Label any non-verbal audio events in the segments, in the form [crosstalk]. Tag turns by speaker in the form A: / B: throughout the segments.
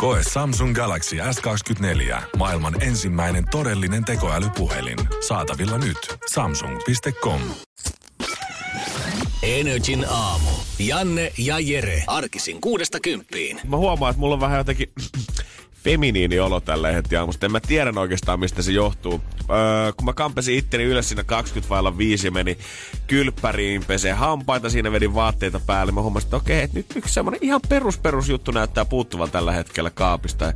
A: Koe Samsung Galaxy S24. Maailman ensimmäinen todellinen tekoälypuhelin. Saatavilla nyt. Samsung.com.
B: Energin aamu. Janne ja Jere. Arkisin kuudesta kymppiin.
C: Mä huomaan, että mulla on vähän jotenkin feminiini olo tällä hetkellä, mutta en mä tiedä oikeastaan, mistä se johtuu. Öö, kun mä kampesin itteni ylös siinä 20 vailla 5 meni kylppäriin, pesee hampaita, siinä vedin vaatteita päälle. Mä huomasin, että okei, että nyt yksi semmonen ihan perus perus juttu näyttää puuttuvan tällä hetkellä kaapista.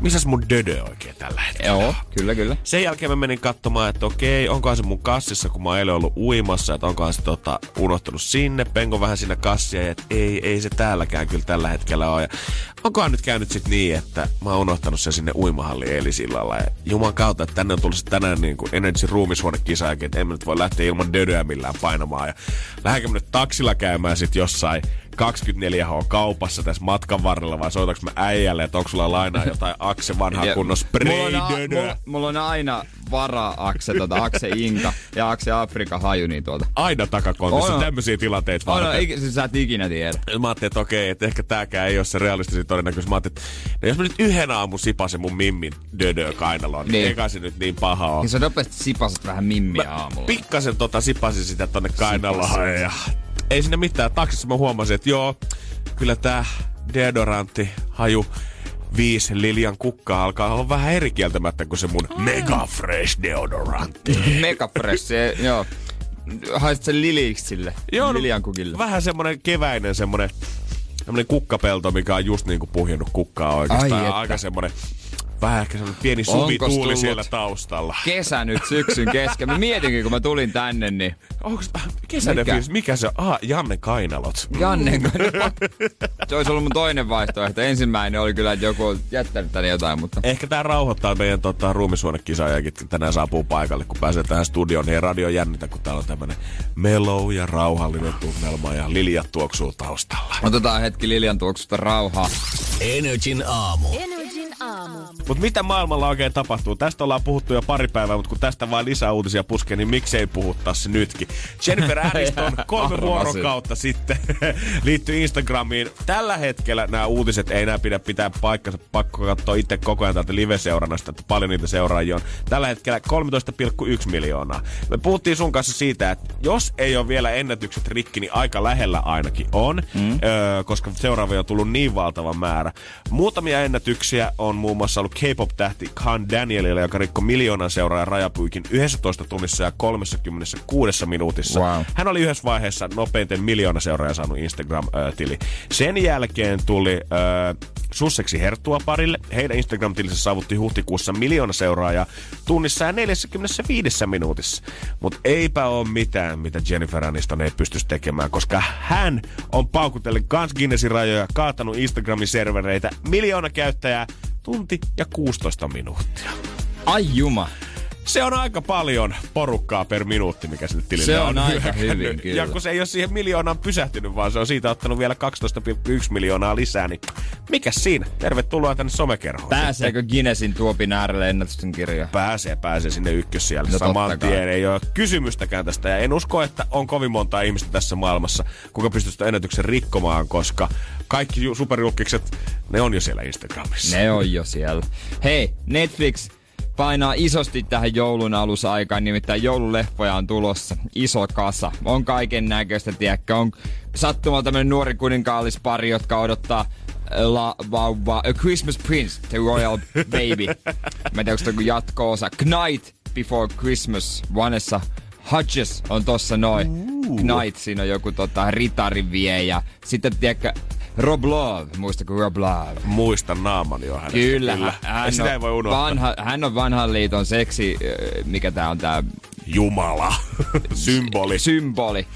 C: Missäs mun dödö oikein tällä hetkellä?
D: Joo, kyllä, kyllä.
C: Sen jälkeen mä menin katsomaan, että okei, onkohan se mun kassissa, kun mä oon eilen ollut uimassa, että onkohan se tota, unohtunut sinne, penko vähän sinne kassia, ja että ei, ei se täälläkään kyllä tällä hetkellä ole. Ja onkohan nyt käynyt sit niin, että mä oon unohtanut sen sinne uimahalliin eilisillalla. Ja juman kautta, että tänne on tullut tänään niin kuin Energy ruumishuonekisa, että en mä nyt voi lähteä ilman dödöä millään painamaan. Ja lähdenkö nyt taksilla käymään sit jossain 24H kaupassa tässä matkan varrella vai soitaks mä äijälle, että onko sulla lainaa jotain Akse vanhaa kunnon
D: mulla, on, a- mulla, mulla, on aina vara-akse, tota, akse Inka ja akse Afrika haju, niin tuolta.
C: Aina takakontissa
D: On, on.
C: tämmöisiä tilanteita
D: no,
C: varten.
D: ei, siis sä et ikinä tiedä.
C: Mä ajattelin, että okei, että ehkä tääkään ei ole se realistisin todennäköisesti. Mä ajattelin, että no jos mä nyt yhden aamun sipasen mun mimmin dödö kainaloon, niin,
D: Niin.
C: niin. eikä se nyt niin paha ole.
D: Niin sä nopeasti sipasit vähän mimmiä
C: Mä
D: aamulla.
C: pikkasen tota sipasin sitä tonne kainaloon ja ei sinne mitään. Taksissa mä huomasin, että joo, kyllä tää deodorantti haju viisi Lilian kukkaa alkaa olla vähän eri kieltämättä kuin se mun mega fresh deodorantti.
D: Mega fresh, joo. Haisit sen liliksille,
C: Joo, no,
D: liliankukille.
C: Vähän semmonen keväinen semmonen semmonen kukkapelto, mikä on just niinku puhjennut kukkaa oikeastaan.
D: Ai.
C: Aika semmonen vähän ehkä semmonen pieni suvituuli siellä taustalla.
D: Kesä nyt syksyn kesken. Mä mietinkin, kun mä tulin tänne, niin
C: Onko kesäinen
D: Mikä?
C: fiilis? Mikä se on? Ah, Janne Kainalot.
D: Jannen kanssa. [laughs] Se olisi ollut mun toinen vaihtoehto. Ensimmäinen oli kyllä, että joku on jättänyt tänne jotain, mutta...
C: Ehkä tää rauhoittaa meidän tota, ruumisuonekisaajakin, kun tänään saapuu paikalle, kun pääsee tähän studioon, niin ei radio jännitä, kun täällä on tämmönen mellow ja rauhallinen tunnelma ja liljat tuoksuu taustalla.
D: Otetaan hetki Lilian tuoksusta rauhaa.
B: Energin aamu.
E: Energin aamu.
C: Mutta mitä maailmalla oikein tapahtuu? Tästä ollaan puhuttu jo pari päivää, mutta kun tästä vaan lisää uutisia puskee, niin miksei puhuttaisi nytkin. Jennifer [laughs] Aniston kolme vuorokautta sitten [laughs] liittyi Instagramiin. Tällä hetkellä nämä uutiset ei enää pidä pitää paikkansa. Pakko katsoa itse koko ajan täältä live-seurannasta, että paljon niitä seuraajia on. Tällä hetkellä 13,1 miljoonaa. Me puhuttiin sun kanssa siitä, että jos ei ole vielä ennätykset rikki, niin aika lähellä ainakin on, mm. öö, koska seuraavia on tullut niin valtava määrä. Muutamia ennätyksiä on muun muassa ollut K-pop-tähti Khan Danielilla, joka rikkoi miljoonan seuraajan rajapyykin 11 tunnissa ja 36 minuutissa.
D: Wow.
C: Hän oli yhdessä vaiheessa nopeiten miljoona seuraajaa saanut Instagram-tili. Sen jälkeen tuli äh, Susseksi Herttua parille. Heidän Instagram-tilissä saavutti huhtikuussa miljoona seuraajaa tunnissa ja 45 minuutissa. Mutta eipä ole mitään, mitä Jennifer Aniston ei pystyisi tekemään, koska hän on paukutellen kans Guinnessin rajoja, kaatanut Instagramin servereitä miljoona käyttäjää tunti ja 16 minuuttia.
D: Ai juma.
C: Se on aika paljon porukkaa per minuutti, mikä sille tilille
D: Se on aika
C: hyökännyt.
D: hyvin, kyllä.
C: Ja kun se ei ole siihen miljoonaan pysähtynyt, vaan se on siitä ottanut vielä 12,1 miljoonaa lisää, niin mikä siinä? Tervetuloa tänne somekerhoon.
D: Pääseekö Guinnessin tuopin äärelle ennätysten kirjaa?
C: Pääsee, pääsee sinne ykkös siellä.
D: No
C: Saman tien ei ole kysymystäkään tästä. Ja en usko, että on kovin montaa ihmistä tässä maailmassa, kuka pystyy sitä ennätyksen rikkomaan, koska kaikki ju- superjulkikset, ne on jo siellä Instagramissa.
D: Ne on jo siellä. Hei, Netflix painaa isosti tähän joulun alusaikaan, nimittäin joululeffoja on tulossa. Iso kasa. On kaiken näköistä, tiedäkö. On sattumalla tämmönen nuori kuninkaallispari, jotka odottaa äh, La Vauva, A Christmas Prince, The Royal Baby. Mä en tiedä, onko jatko-osa. Knight Before Christmas, Vanessa Hudges on tossa noin. Knight, siinä on joku tota, ritarin vie ja sitten tiedätkö, Rob Love, muistatko Rob Love?
C: Muistan naaman jo hänestä.
D: Kyllä,
C: Ja
D: hän,
C: sitä ei voi
D: on
C: unohtaa.
D: vanha, hän on vanhan liiton seksi, ö, mikä tää on tää
C: Jumala. [laughs] Symboli.
D: symboli.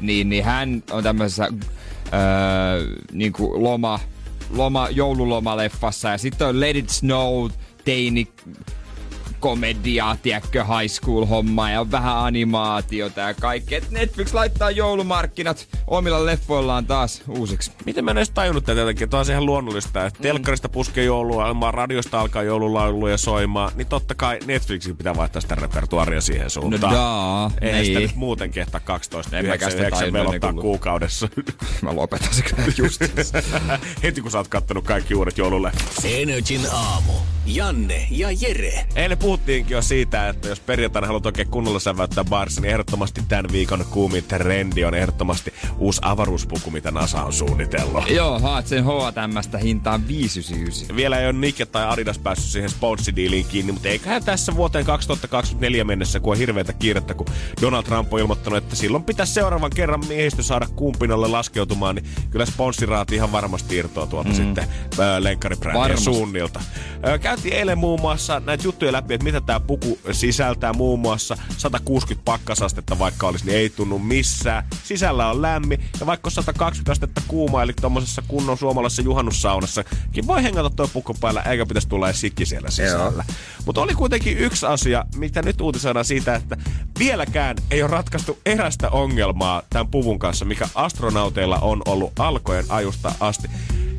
D: Niin, niin hän on tämmöisessä öö, niinku loma, loma, joululomaleffassa ja sitten on Let It Snow, teini komediaa, tiedätkö, high school hommaa ja vähän animaatiota ja kaikkea. Netflix laittaa joulumarkkinat omilla leffoillaan taas uusiksi.
C: Miten mä en edes tajunnut tätä jotenkin, että on se ihan luonnollista, että mm. telkkarista puskee joulua, radiosta alkaa joululauluja soimaan, niin totta kai Netflixin pitää vaihtaa sitä repertuaria siihen suuntaan.
D: No daa,
C: Ei
D: niin.
C: sitä nyt muuten kehtaa 12
D: En mäkään sitä
C: 9
D: tajunnut
C: velottaa
D: ennen kuin-
C: kuukaudessa. [laughs]
D: Mä lopetan se kyllä just. [laughs]
C: Heti kun sä oot kattonut kaikki uudet joululeffat.
B: Energin aamu. Janne ja Jere.
C: Eilen puhuttiinkin jo siitä, että jos perjantaina haluat oikein kunnolla säväyttää barissa, niin ehdottomasti tämän viikon kuumin trendi on ehdottomasti uusi avaruuspuku, mitä NASA on suunnitellut.
D: Joo, haat sen H&Mstä hintaan 599.
C: Vielä ei ole Nike tai Adidas päässyt siihen sponssidiiliin kiinni, mutta eiköhän tässä vuoteen 2024 mennessä, kun on hirveätä kiirettä, kun Donald Trump on ilmoittanut, että silloin pitäisi seuraavan kerran miehistö saada kumpinalle laskeutumaan, niin kyllä sponssiraati ihan varmasti irtoaa tuolta mm. sitten äh, lenkkaribrändiä suunnilta. Äh, käytiin eilen muun muassa näitä juttuja läpi, että mitä tämä puku sisältää muun muassa 160 pakkasastetta vaikka olisi, niin ei tunnu missään. Sisällä on lämmin ja vaikka on 120 astetta kuuma, eli tuommoisessa kunnon suomalaisessa juhannussaunassakin voi hengata tuo puku päällä, eikä pitäisi tulla edes sikki siellä sisällä. Mutta oli kuitenkin yksi asia, mitä nyt uutisoidaan siitä, että vieläkään ei ole ratkaistu erästä ongelmaa tämän puvun kanssa, mikä astronauteilla on ollut alkojen ajusta asti.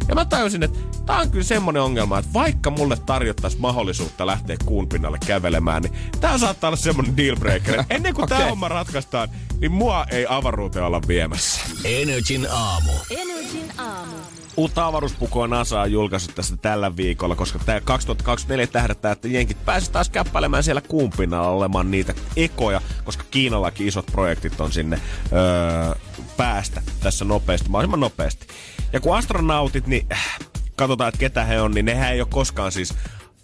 C: Ja mä tajusin, että tää on kyllä semmonen ongelma, että vaikka mulle tarjottaisiin mahdollisuutta lähteä kuun pinnalle kävelemään, niin tää saattaa olla semmonen dealbreaker. Ennen kuin okay. tää [laughs] homma ratkaistaan, niin mua ei avaruuteen olla viemässä.
B: Energin aamu.
E: Energin aamu.
C: Uutta avaruuspukua NASA on julkaissut tässä tällä viikolla, koska tämä 2024 tähdättää, että jenkit pääsisi taas käppäilemään siellä kuun pinnalla olemaan niitä ekoja, koska Kiinallakin isot projektit on sinne öö, päästä tässä nopeasti, mahdollisimman nopeasti. Ja kun astronautit, niin äh, katsotaan, että ketä he on, niin nehän ei ole koskaan siis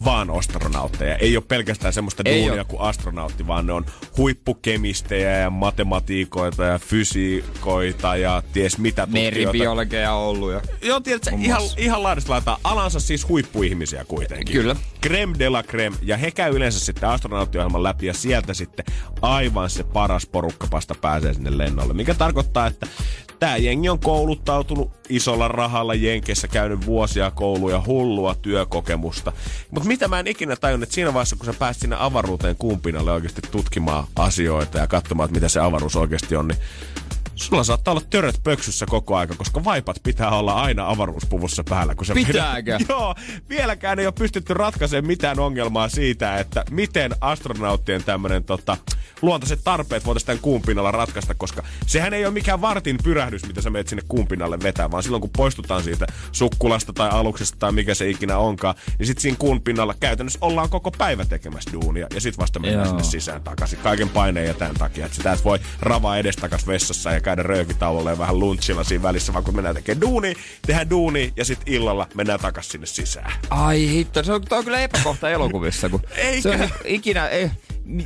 C: vaan astronautteja. Ei ole pelkästään semmoista
D: Ei
C: duunia
D: oo.
C: kuin astronautti, vaan ne on huippukemistejä ja matematiikoita ja fysiikoita ja ties mitä.
D: Meribiologia ollut ja...
C: Joo, tiedätkö, ihan, ihan laidasta laittaa alansa siis huippuihmisiä kuitenkin.
D: Kyllä.
C: Creme de la creme. Ja he käy yleensä sitten astronauttiohjelman läpi ja sieltä sitten aivan se paras porukkapasta pääsee sinne lennolle. Mikä tarkoittaa, että tämä jengi on kouluttautunut isolla rahalla Jenkeissä, käynyt vuosia kouluja, hullua työkokemusta. Mutta mitä mä en ikinä tajunnut, että siinä vaiheessa, kun sä pääsit sinne avaruuteen kumpinalle oikeasti tutkimaan asioita ja katsomaan, että mitä se avaruus oikeasti on, niin Sulla saattaa olla töröt pöksyssä koko aika, koska vaipat pitää olla aina avaruuspuvussa päällä. Kun sä
D: Pitääkö? [laughs]
C: Joo, vieläkään ei ole pystytty ratkaisemaan mitään ongelmaa siitä, että miten astronauttien tämmöinen tota, luontaiset tarpeet voitaisiin tämän kuun pinnalla ratkaista, koska sehän ei ole mikään vartin pyrähdys, mitä sä menet sinne kuun pinnalle vetää, vaan silloin kun poistutaan siitä sukkulasta tai aluksesta tai mikä se ikinä onkaan, niin sitten siinä kuun pinnalla käytännössä ollaan koko päivä tekemässä duunia ja sitten vasta mennään
D: Joo.
C: sinne sisään takaisin. Kaiken paineen ja tämän takia, että sitä et voi ravaa edestakas vessassa ja käydä röökitauolla ja vähän lunchilla siinä välissä, vaan kun mennään tekemään duuni, tehdään duuni ja sitten illalla mennään takaisin sinne sisään.
D: Ai hitto, se on, on kyllä epäkohta elokuvissa, kun [laughs]
C: Eikä.
D: se on ikinä, ei,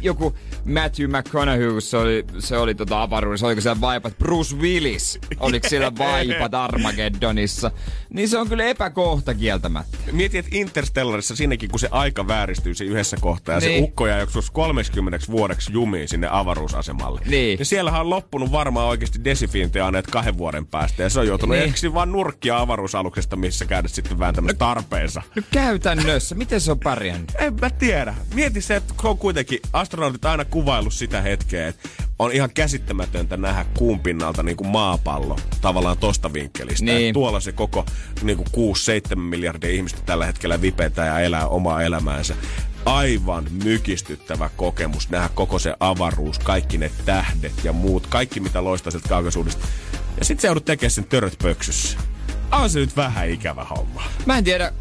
D: joku Matthew McConaughey, se oli, se oli tota avaruudessa, oliko siellä vaipat, Bruce Willis, oliko siellä [laughs] vaipat Armageddonissa, niin se on kyllä epäkohta kieltämättä.
C: Mietin, että Interstellarissa siinäkin, kun se aika vääristyy siinä yhdessä kohtaa ja se
D: Niin.
C: ukko jää joskus 30 vuodeksi jumiin sinne avaruusasemalle.
D: Niin.
C: Ja siellähän on loppunut varmaan oikeasti desifiintiaineet kahden vuoden päästä ja se on joutunut
D: Niin.
C: niin. vaan nurkkia avaruusaluksesta, missä käydä sitten vääntämässä tarpeensa.
D: No käytännössä, miten se on pärjännyt?
C: En mä tiedä. Mieti se, että kun on kuitenkin astronautit aina kuvaillut sitä hetkeä, että on ihan käsittämätöntä nähdä kuun pinnalta niin kuin maapallo tavallaan tosta vinkkelistä.
D: Niin.
C: Et Tuolla se koko niin kuin 6-7 miljardia ihmistä tällä hetkellä vipetää ja elää omaa elämäänsä. Aivan mykistyttävä kokemus nähdä koko se avaruus, kaikki ne tähdet ja muut, kaikki mitä loistaa sieltä kaukaisuudesta. Ja sit se joudut tekemään sen töröt pöksyssä. On se nyt vähän ikävä homma.
D: Mä en tiedä,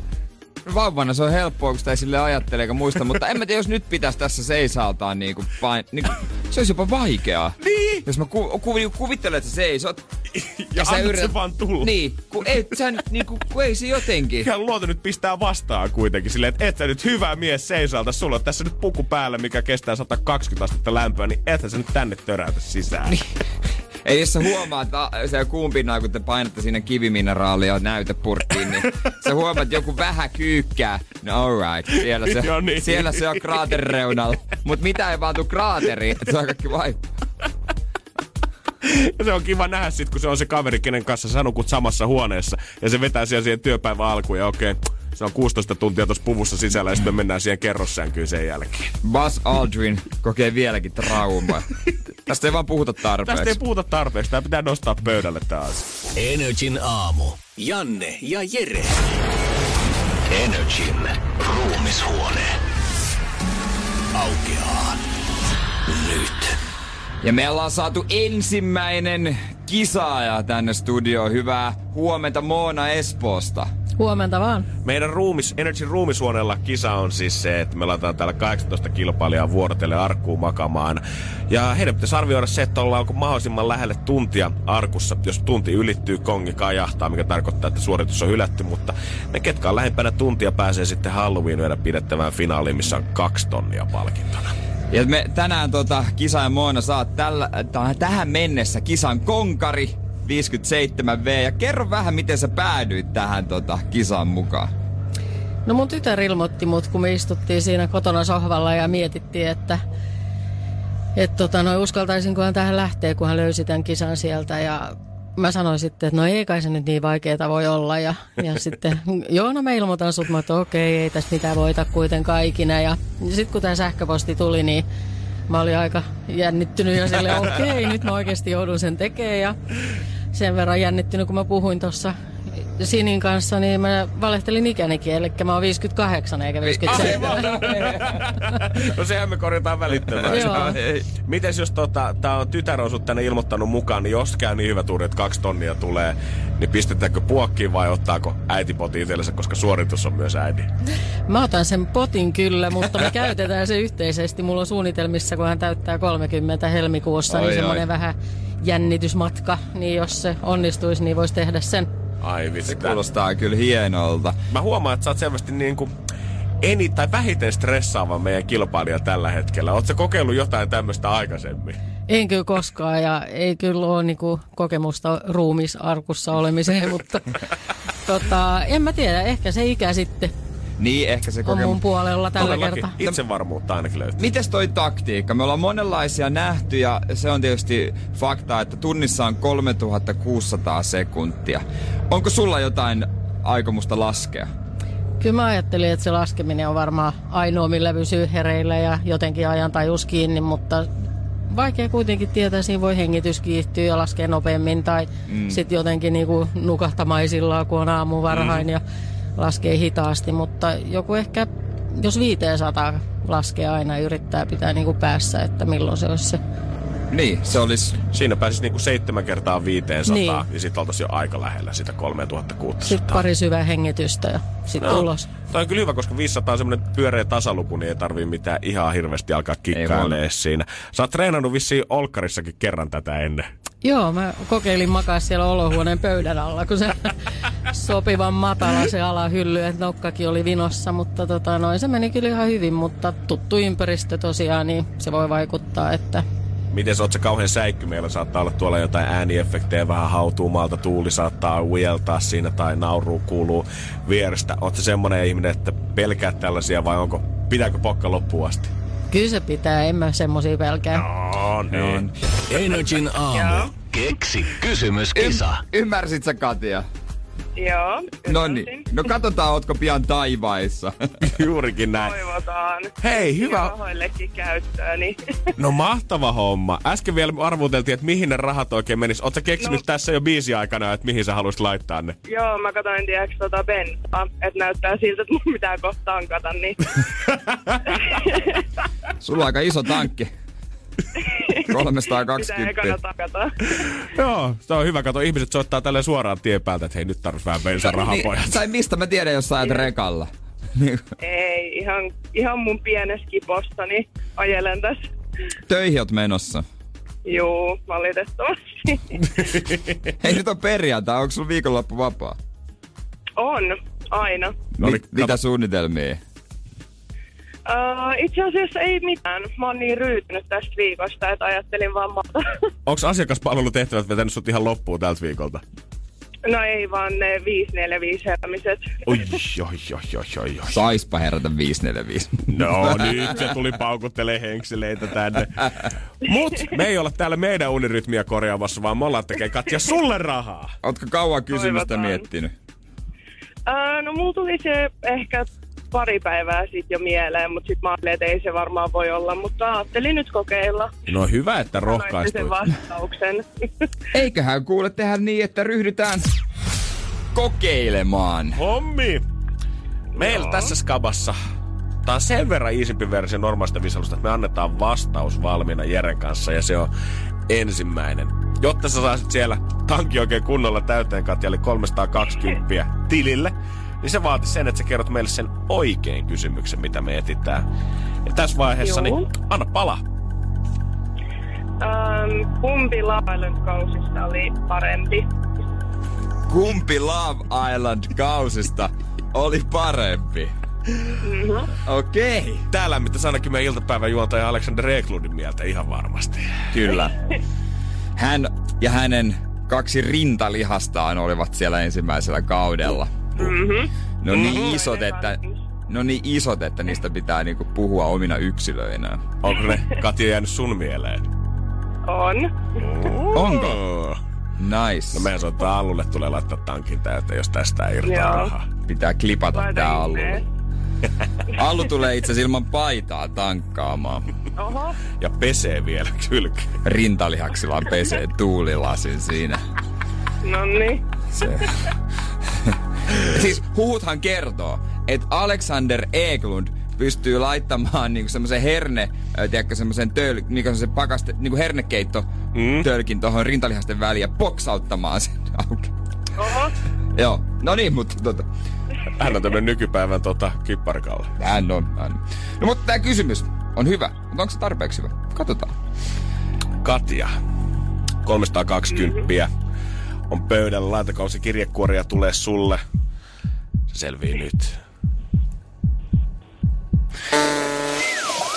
D: vauvana se on helppoa, kun sitä ei sille ajattele eikä muista, mutta en mä tiedä, jos nyt pitäisi tässä seisaaltaan niinku pain... Niinku, se olisi jopa vaikeaa.
C: Niin.
D: Jos mä ku, ku, kuvittelen, että sä seisot.
C: Ja, annat se vaan tulla.
D: Niin, kun ei, sä nyt, niinku, kun ei se jotenkin.
C: Ihan luonto nyt pistää vastaan kuitenkin silleen, että et sä nyt hyvä mies seisaalta, sulla on tässä nyt puku päällä, mikä kestää 120 astetta lämpöä, niin et sä nyt tänne töräytä sisään. Niin.
D: Ei jos sä huomaat, että se kuun pinnalla, kun te painatte siinä kivimineraalia näytepurkkiin, niin sä huomaat, että joku vähän kyykkää. No alright, siellä se,
C: Joo niin.
D: siellä se on kraaterin reunalla. Mut mitä ei vaan tuu kraateriin, että se on kaikki vaippa.
C: Ja se on kiva nähdä sit, kun se on se kaveri, kenen kanssa sä samassa huoneessa, ja se vetää siellä siihen työpäivän alkuun, ja okei, Se on 16 tuntia tuossa puvussa sisällä ja sitten me mennään siihen kerrossänkyyn sen jälkeen.
D: Buzz Aldrin kokee vieläkin traumaa. Tästä ei vaan puhuta tarpeeksi.
C: Tästä ei puhuta tarpeeksi, tämä pitää nostaa pöydälle taas.
B: Energin aamu. Janne ja Jere. Energin ruumishuone. Aukeaa nyt.
D: Ja me ollaan saatu ensimmäinen kisaaja tänne studioon. Hyvää huomenta Moona Espoosta.
E: Huomenta vaan.
C: Meidän ruumis, Energy ruumisuonella kisa on siis se, että me laitetaan täällä 18 kilpailijaa vuorotelle arkkuun makamaan. Ja heidän pitäisi arvioida se, että ollaanko mahdollisimman lähelle tuntia arkussa. Jos tunti ylittyy, kongi kajahtaa, mikä tarkoittaa, että suoritus on hylätty. Mutta ne, ketkä on lähempänä tuntia, pääsee sitten Halloween yönä pidettävään finaaliin, missä on kaksi tonnia palkintona.
D: Ja me tänään tota, kisa ja Moona saat tällä, täh- tähän mennessä kisan konkari 57V. Ja kerro vähän, miten sä päädyit tähän tota, kisaan mukaan.
E: No mun tytär ilmoitti mut, kun me istuttiin siinä kotona sohvalla ja mietittiin, että et tota, no, uskaltaisinkohan tähän lähteä, kun hän löysi tämän kisan sieltä. Ja mä sanoin sitten, että no ei kai se nyt niin vaikeeta voi olla. Ja, ja [laughs] sitten, joo no mä ilmoitan sut, mä että okei, ei tässä mitään voita kuitenkaan ikinä. Ja, ja sitten kun tämä sähköposti tuli, niin mä olin aika jännittynyt ja sille okei, nyt mä oikeasti joudun sen tekemään. Ja sen verran jännittynyt, kun mä puhuin tuossa Sinin kanssa, niin mä valehtelin ikänikin, eli mä oon 58 eikä 57.
C: no sehän me korjataan välittömästi. Mites jos tota, tää on tytär on sut tänne ilmoittanut mukaan, niin jos käy niin hyvä tuuri, että kaksi tonnia tulee, niin pistetäänkö puokkiin vai ottaako äiti poti itsellensä, koska suoritus on myös äidin?
E: Mä otan sen potin kyllä, mutta me käytetään se yhteisesti. Mulla on suunnitelmissa, kun hän täyttää 30 helmikuussa,
D: Oi,
E: niin
D: oi.
E: semmoinen vähän jännitysmatka. Niin jos se onnistuisi, niin voisi tehdä sen.
C: Ai vitsi.
D: Se kuulostaa kyllä hienolta.
C: Mä huomaan, että sä oot selvästi niin kuin eni tai vähiten stressaava meidän kilpailija tällä hetkellä. Oot kokeillut jotain tämmöistä aikaisemmin?
E: En kyllä koskaan ja ei kyllä ole niinku kokemusta ruumisarkussa olemiseen, [laughs] mutta tota, en mä tiedä, ehkä se ikä sitten
D: Niin, ehkä se
E: on
D: kokemus.
E: mun puolella tällä
C: Todellakin.
E: kertaa.
C: Itsevarmuutta ainakin löytyy.
D: Mites toi taktiikka? Me ollaan monenlaisia nähty ja se on tietysti fakta, että tunnissa on 3600 sekuntia. Onko sulla jotain aikomusta laskea?
E: Kyllä mä ajattelin, että se laskeminen on varmaan ainoa, millä pysyy hereillä ja jotenkin ajan tajus kiinni, mutta vaikea kuitenkin tietää, siinä voi hengitys kiihtyä ja laskea nopeammin tai mm. sitten jotenkin niinku nukahtamaisillaan, kun on aamu varhain mm. ja laskee hitaasti, mutta joku ehkä, jos 500 laskee aina, yrittää pitää niinku päässä, että milloin se olisi se.
D: Niin, se olisi...
C: Siinä pääsis niinku seitsemän kertaa 500 niin.
E: Niin.
C: ja sit oltais jo aika lähellä sitä 3600.
E: Sitten pari syvää hengitystä ja sitten
C: No.
E: ulos.
C: Toi on kyllä hyvä, koska 500 on semmonen pyöreä tasaluku, niin ei tarvii mitään ihan hirveästi alkaa kikkailee siinä. Sä oot treenannut vissiin Olkkarissakin kerran tätä ennen.
E: Joo, mä kokeilin makaa siellä olohuoneen pöydän alla, kun se [laughs] sopivan matala se alahylly, että nokkakin oli vinossa, mutta tota, noin se meni kyllä ihan hyvin, mutta tuttu ympäristö tosiaan, niin se voi vaikuttaa, että
C: Miten oot se kauhean säikky? Meillä saattaa olla tuolla jotain ääniefektejä, vähän hautuu maalta, tuuli saattaa ujeltaa siinä tai nauru kuuluu vierestä. Oot se semmonen ihminen, että pelkäät tällaisia vai onko, pitääkö pokka loppuun asti?
E: Kyllä se pitää, en mä semmosia pelkää.
C: No niin.
B: Energin aamu. Keksi kysymyskisa.
D: Ymmärsit sä Katja?
F: Joo.
D: No niin. No katsotaan, ootko pian taivaissa. [laughs]
C: Juurikin näin.
F: Toivotaan.
C: Hei, hyvä.
F: Rahoillekin käyttöön. Niin. [laughs]
C: No mahtava homma. Äsken vielä arvuteltiin, että mihin ne rahat oikein menis. Oot sä keksinyt
F: No.
C: tässä jo biisi aikana, että mihin sä haluaisit laittaa ne?
F: Joo, mä katsoin tiedäks tota bensaa, että näyttää siltä, että mun pitää kohta tankata, niin [laughs]
D: Sulla on aika iso tankki.
F: Pitää
D: 320.
F: ekana tankata.
C: Joo, se on hyvä. Kato, ihmiset soittaa tälle suoraan tien päältä, että hei nyt tarvitsisi vähän bensarahaa, pojat.
D: Niin, tai mistä mä tiedän, jos sä ajat rekalla? [laughs]
F: Ei, ihan, ihan mun pienestä kiposta, niin ajelen tässä.
D: Töihin oot menossa.
F: Juu, valitettavasti. [laughs]
D: Hei, nyt on perjantai. Onko sulla viikonloppu vapaa?
F: On, aina.
C: No niin,
D: Mit, mitä suunnitelmia?
F: Uh, itse asiassa ei mitään. Mä oon niin ryytynyt tästä viikosta, että ajattelin vaan maata. [laughs]
C: Onko asiakaspalvelutehtävät vetänyt sut ihan loppuun tältä viikolta?
F: No ei vaan ne 545 heräämiset.
C: Oi, oi, oi, oi, oi, oi.
D: Saispa herätä 545.
C: No nyt se tuli paukuttelee henkseleitä tänne. [laughs] Mut me ei olla täällä meidän unirytmiä korjaamassa, vaan me ollaan tekee Katja sulle rahaa.
D: Ootko kauan kysymystä
F: Toivotaan.
D: miettinyt?
F: Öö, no mulla tuli se ehkä pari päivää sitten jo mieleen, mutta sitten mä ajattelin, että ei se varmaan voi olla, mutta ajattelin nyt kokeilla.
C: No hyvä, että rohkaistuit.
F: sen vastauksen. [laughs]
D: Eiköhän kuule tehdä niin, että ryhdytään kokeilemaan.
C: Hommi! Meillä tässä skabassa Tää on sen verran iisimpi versio normaalista visalusta, että me annetaan vastaus valmiina Jeren kanssa ja se on ensimmäinen. Jotta sä saisit siellä tankki oikein kunnolla täyteen Katja, eli 320 tilille, niin se vaati sen, että sä kerrot meille sen oikein kysymyksen, mitä me etitään. Ja tässä vaiheessa,
F: Joo.
C: niin anna pala.
F: Ähm, kumpi Love Island-kausista oli parempi?
D: Kumpi Love Island kausista oli parempi?
F: Mm-hmm.
D: Okei.
C: Tää lämmittäisi ainakin meidän iltapäivän juontaja Alexander Eklundin mieltä ihan varmasti.
D: Kyllä. Hän ja hänen kaksi rintalihastaan olivat siellä ensimmäisellä kaudella.
F: Mm-hmm.
D: No niin isot, että, no niin isot, että niistä pitää niinku puhua omina yksilöinä.
C: Onko ne Katja jäänyt sun mieleen?
F: On.
D: Onko? Nice.
C: No meidän soittaa Allulle tulee laittaa tankin täyteen, jos tästä ei irtaa
F: Joo.
C: rahaa.
D: Pitää klipata
F: Laita
D: tää Allulle. [laughs] Allu tulee itse asiassa ilman paitaa tankkaamaan.
F: Oho.
C: Ja pesee vielä kylkeen.
D: Rintalihaksillaan pesee tuulilasin siinä.
F: No niin.
D: Se. Siis huhuthan kertoo, että Alexander Eklund pystyy laittamaan niinku semmoisen herne, äh, tiedätkö, semmoisen töl, niinku semmoisen pakaste, niinku hernekeitto mm. tölkin tuohon rintalihasten väliin ja boksauttamaan sen [laughs] auki.
F: Oho.
D: Joo, no niin, mutta tota,
C: Hän on tämmönen nykypäivän tota, kipparikalle.
D: hän on, hän. on. No mutta tämä kysymys on hyvä, mutta onko se tarpeeksi hyvä? Katsotaan.
C: Katja, 320 on pöydällä. Laitakaa se kirjekuoria tulee sulle. Se selvii nyt.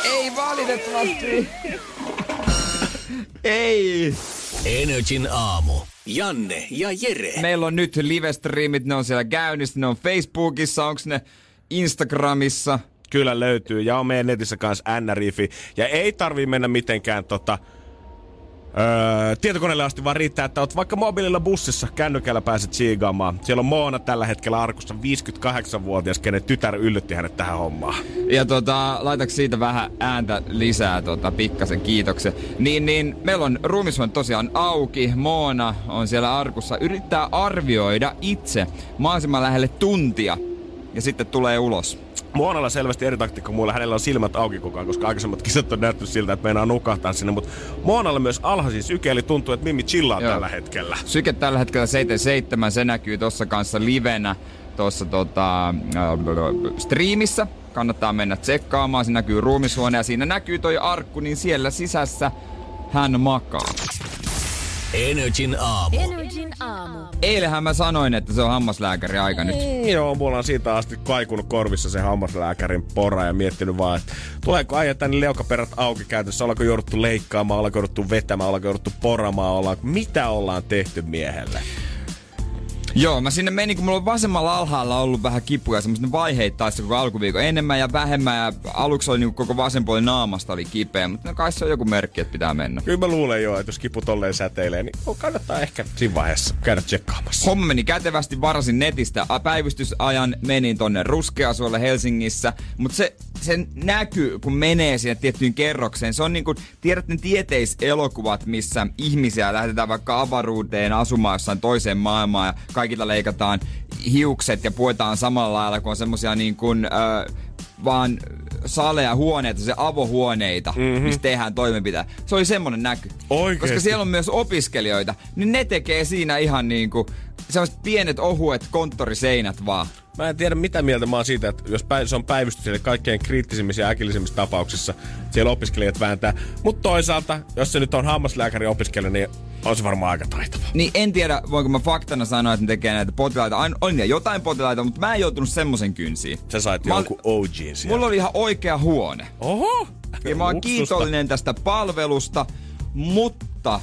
D: Ei valitettavasti. [laughs] Ei.
B: Energin aamu. Janne ja Jere.
D: Meillä on nyt live-streamit, ne on siellä käynnissä, ne on Facebookissa, onko ne Instagramissa?
C: Kyllä löytyy. Ja on meidän netissä kanssa NRIFI. Ja ei tarvii mennä mitenkään tota, öö, tietokoneelle asti, vaan riittää, että oot vaikka mobiililla bussissa, kännykällä pääset siigaamaan. Siellä on Moona tällä hetkellä arkussa 58-vuotias, kenen tytär yllytti hänet tähän hommaan.
D: Ja tota, laitaks siitä vähän ääntä lisää, tota, pikkasen kiitoksen. Niin, niin, meillä on ruumishuone tosiaan auki, Moona on siellä arkussa, yrittää arvioida itse mahdollisimman lähelle tuntia ja sitten tulee ulos.
C: Moonalla selvästi eri taktiikka muilla. Hänellä on silmät auki koko ajan, koska aikaisemmat kisat on näyttänyt siltä, että meinaa nukahtaa sinne. Mutta Moonalla myös alhaisin syke, eli tuntuu, että Mimmi chillaa
D: Joo.
C: tällä hetkellä.
D: Syke tällä hetkellä 77, se näkyy tuossa kanssa livenä tuossa tota, äh, striimissä. Kannattaa mennä tsekkaamaan, siinä näkyy ruumishuone ja siinä näkyy toi arkku, niin siellä sisässä hän makaa.
B: Energin aamu.
G: Energin aamu.
D: Eilähän mä sanoin, että se on hammaslääkäri aika nyt.
C: Joo, mulla on siitä asti kaikunut korvissa se hammaslääkärin pora ja miettinyt vaan, että tuleeko äijä tänne leukaperät auki käytössä, ollaanko jouduttu leikkaamaan, ollaanko jouduttu vetämään, ollaanko jouduttu poramaan, ollaan, mitä ollaan tehty miehelle.
D: Joo, mä sinne menin, kun mulla on vasemmalla alhaalla ollut vähän kipuja, semmoista vaiheittaista koko alkuviikon enemmän ja vähemmän ja aluksi oli niin koko vasen puoli naamasta oli kipeä, mutta no kai se on joku merkki, että pitää mennä.
C: Kyllä mä luulen jo, että jos kipu tolleen säteilee, niin kannattaa ehkä siinä vaiheessa käydä tsekkaamassa.
D: Homma meni kätevästi, varasin netistä päivystysajan, menin tonne Ruskeasuolle Helsingissä, mutta se, se näkyy, kun menee sinne tiettyyn kerrokseen. Se on niin kuin, tiedät ne tieteiselokuvat, missä ihmisiä lähetetään vaikka avaruuteen asumaan jossain toiseen maailmaan ja kaikilla leikataan hiukset ja puetaan samalla lailla, kun on semmosia niin kuin, äh, vaan saleja, huoneita, se avohuoneita, mm-hmm. missä tehdään toimenpiteitä. Se oli semmonen näky.
C: Oikeesti?
D: Koska siellä on myös opiskelijoita, niin ne tekee siinä ihan niinku sellaiset pienet ohuet konttoriseinät vaan.
C: Mä en tiedä mitä mieltä mä oon siitä, että jos se on päivystys eli kaikkein kriittisimmissä ja äkillisimmissä tapauksissa, siellä opiskelijat vääntää. Mutta toisaalta, jos se nyt on hammaslääkäri opiskelija, niin on se varmaan aika taitava.
D: Niin en tiedä, voinko mä faktana sanoa, että ne tekee näitä potilaita. Ain- On niillä jotain potilaita, mutta mä en joutunut semmosen kynsiin.
C: Sä sait
D: Mä
C: jonkun OG sieltä.
D: Mulla oli ihan oikea huone.
C: Oho!
D: Ja mä oon kiitollinen tästä palvelusta, mutta,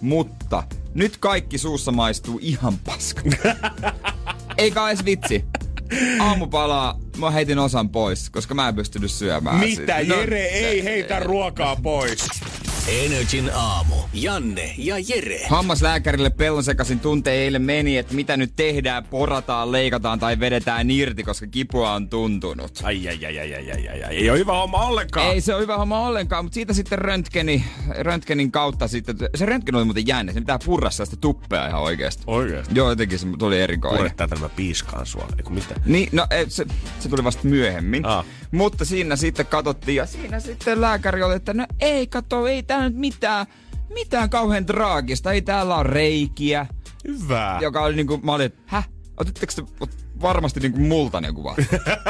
D: mutta, nyt kaikki suussa maistuu ihan paska. Eikä edes vitsi. Aamupalaa mä heitin osan pois, koska mä en pystynyt syömään
C: Mitä?
D: sitä. No,
C: Jere ei
D: se-
C: heitä ruokaa pois.
B: Energin aamu. Janne ja Jere.
D: Hammaslääkärille pellon sekaisin tunte eilen meni, että mitä nyt tehdään, porataan, leikataan tai vedetään irti, koska kipua on tuntunut.
C: Ai, ai, ai, ai, ai, ai, ai, ai. Ei ole hyvä homma ollenkaan.
D: Ei se ole hyvä homma ollenkaan, mutta siitä sitten röntgeni, röntgenin kautta sitten, se röntgen oli muuten jännä, se pitää purra sitä tuppea ihan oikeasti.
C: Oikeesti?
D: Joo, jotenkin se tuli erikoinen.
C: Pure tätä mä piiskaan sua, eiku mitä?
D: Niin, no se, se tuli vasta myöhemmin.
C: Aa.
D: Mutta siinä sitten katsottiin ja siinä sitten lääkäri oli, että no ei kato, ei tää nyt mitään, mitään kauhean traagista. Ei täällä on reikiä.
C: Hyvä.
D: Joka oli niinku, mä olin, häh? Otitteko te varmasti niinku multa ne kuva?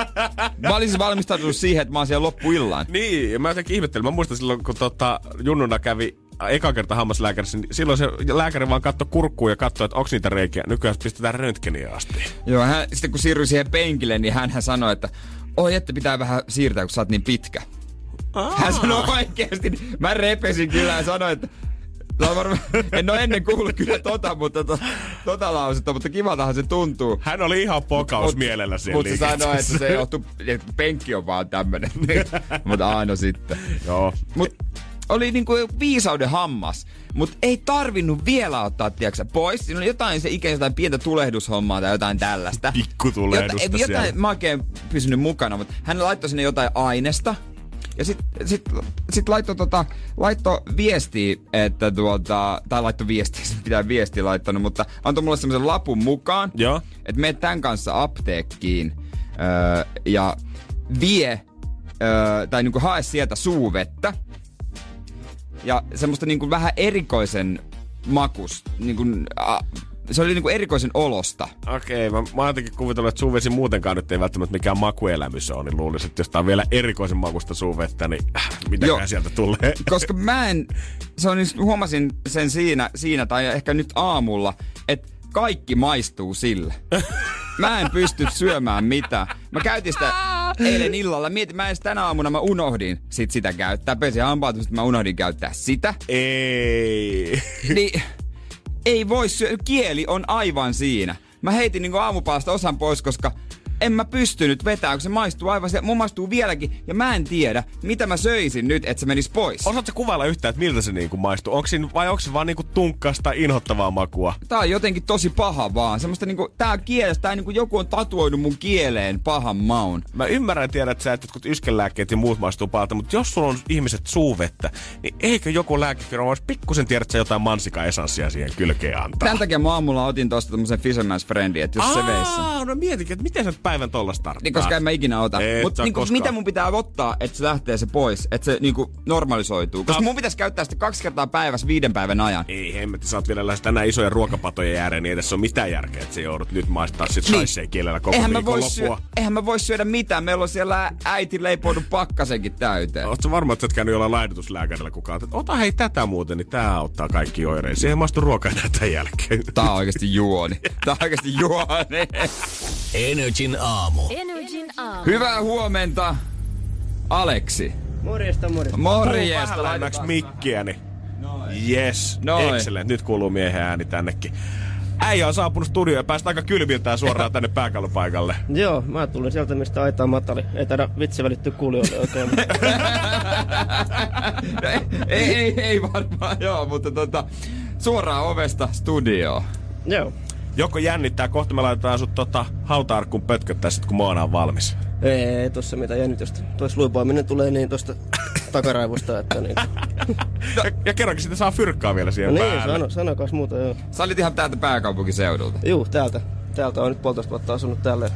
D: [laughs] mä olisin valmistautunut siihen, että mä oon siellä loppuillaan.
C: Niin, ja mä jotenkin ihmettelin. Mä muistan silloin, kun tota, Junnuna kävi eka kerta hammaslääkärissä, niin silloin se lääkäri vaan katsoi kurkkuun ja katsoi, että onko niitä reikiä. Nykyään pistetään röntgeniä asti.
D: Joo, hän, sitten kun siirryi siihen penkille, niin hän sanoi, että oi, että pitää vähän siirtää, kun sä oot niin pitkä. Hän sanoi oikeasti. Mä repesin kyllä ja sanoin, että on varmaan, [laughs] en ole ennen kuullut kyllä tota, mutta to, tota lausetta, mutta kivaltahan se tuntuu.
C: Hän oli ihan pokaus
D: Mut-
C: mielellä siellä
D: Mutta se sanoi, että se [laughs] johtuu, että penkki on vaan tämmönen. [laughs] mutta aina sitten.
C: Joo.
D: Mut oli niinku viisauden hammas. Mutta ei tarvinnut vielä ottaa, tiedätkö, pois. Siinä oli jotain se ikäinen jotain pientä tulehdushommaa tai jotain tällaista.
C: Pikkutulehdusta
D: Jota,
C: siellä.
D: jotain, mä oikein pysynyt mukana, mutta hän laittoi sinne jotain aineesta. Ja sit, sit, sit laittoi, tota, laittoi viestiä, että tuota, tai laittoi viestiä, [laughs] se pitää viestiä laittanut, mutta antoi mulle semmoisen lapun mukaan,
C: Joo.
D: että mene tämän kanssa apteekkiin öö, ja vie, öö, tai niinku hae sieltä suuvettä. Ja semmoista niinku vähän erikoisen makus, niinku, a, se oli niinku erikoisen olosta.
C: Okei, mä, mä oon jotenkin kuvitellut, että suuvesi muutenkaan nyt ei välttämättä mikään makuelämys ole, niin luulisin, että jos tää on vielä erikoisen makusta suuvettä, niin äh, mitäkään
D: Joo.
C: sieltä tulee. [laughs]
D: Koska mä en, se on, just- huomasin sen siinä, siinä tai ehkä nyt aamulla, että kaikki maistuu sille. Mä en pysty syömään mitään. Mä käytin sitä eilen illalla. Mietin, mä edes tänä aamuna mä unohdin sit sitä käyttää. Pesin hampaat, mä unohdin käyttää sitä.
C: Ei.
D: Niin ei voi syödä. Kieli on aivan siinä. Mä heitin niinku aamupalasta osan pois, koska en mä pystynyt vetämään, kun se maistuu aivan se, mun maistuu vieläkin, ja mä en tiedä, mitä mä söisin nyt, että se menisi pois.
C: Osaatko kuvailla yhtään, että miltä se niinku maistuu? Onko siinä, vai onko se vaan niinku tunkkasta inhottavaa makua?
D: Tää on jotenkin tosi paha vaan. Semmoista niinku, tää kielestä, tää niinku joku on tatuoinut mun kieleen pahan maun.
C: Mä ymmärrän tiedä, että sä et jotkut yskänlääkkeet ja muut maistuu pahalta, mutta jos sulla on ihmiset suuvettä, niin eikö joku lääkefirma voisi pikkusen tiedä, että sä jotain mansika-esanssia siihen kylkeen antaa?
D: Tän takia mä aamulla otin tosta tämmösen Fisherman's Friendin, että jos se veisi.
C: Aa, no mietinkin, että miten sä päivän tolla starttaa?
D: Niin, koska en mä ikinä ota. Mutta niinku, mitä mun pitää ottaa, että se lähtee se pois, että se niinku normalisoituu. Koska
C: No.
D: mun pitäisi käyttää sitä kaksi kertaa päivässä viiden päivän ajan.
C: Ei hemmetti, sä oot vielä lähes tänään isojen ruokapatojen ääreen, niin ei tässä ole mitään järkeä, että sä joudut nyt maistaa sit
D: Niin.
C: kielellä koko
D: Eihän mä,
C: viikon
D: voi
C: loppua.
D: syö, eihän mä voi syödä mitään. Meillä on siellä äiti leipoinut pakkasenkin täyteen.
C: Oletko varma, että sä et käynyt jollain laihdutuslääkärillä kukaan? Että ota hei tätä muuten, niin tää auttaa kaikki oireisiin. Siihen maistu ruokaa [laughs] tämän jälkeen.
D: Tää on oikeesti juoni. Tää on oikeesti juoni.
B: Energin aamu.
G: Energin aamu.
D: Hyvää huomenta, Aleksi.
H: Morjesta, morjesta.
D: Morjesta.
C: Vähän lähemmäksi
D: laitetaan-
C: mikkiä, niin yes.
D: Noin.
C: Excellent. Nyt kuuluu miehen ääni tännekin. Äijä on saapunut studioon ja päästä aika kylmiltään suoraan tänne pääkallopaikalle. [laughs]
H: Joo, mä tulin sieltä, mistä aitaa matali. Ei taida vitsi välittyä kuulijoille oikein. [laughs] mutta-
D: ei, ei, ei varmaan, joo, mutta tota, suoraan ovesta studioon.
H: Joo.
C: Joko jännittää, kohta me laitetaan sut tota hautaarkkuun pötköttää sit kun Moana on valmis.
H: Ei tossa mitään jännitystä. Tois luipaaminen tulee niin tosta takaraivosta, että niin.
C: Ja, ja kerrankin sitä saa fyrkkaa vielä
H: No
C: siihen
H: niin,
C: päälle.
H: sano, sanokas muuta, joo.
D: Sä olit ihan täältä pääkaupunkiseudulta.
H: Juu, täältä. Täältä on nyt puolitoista vuotta asunut täällä.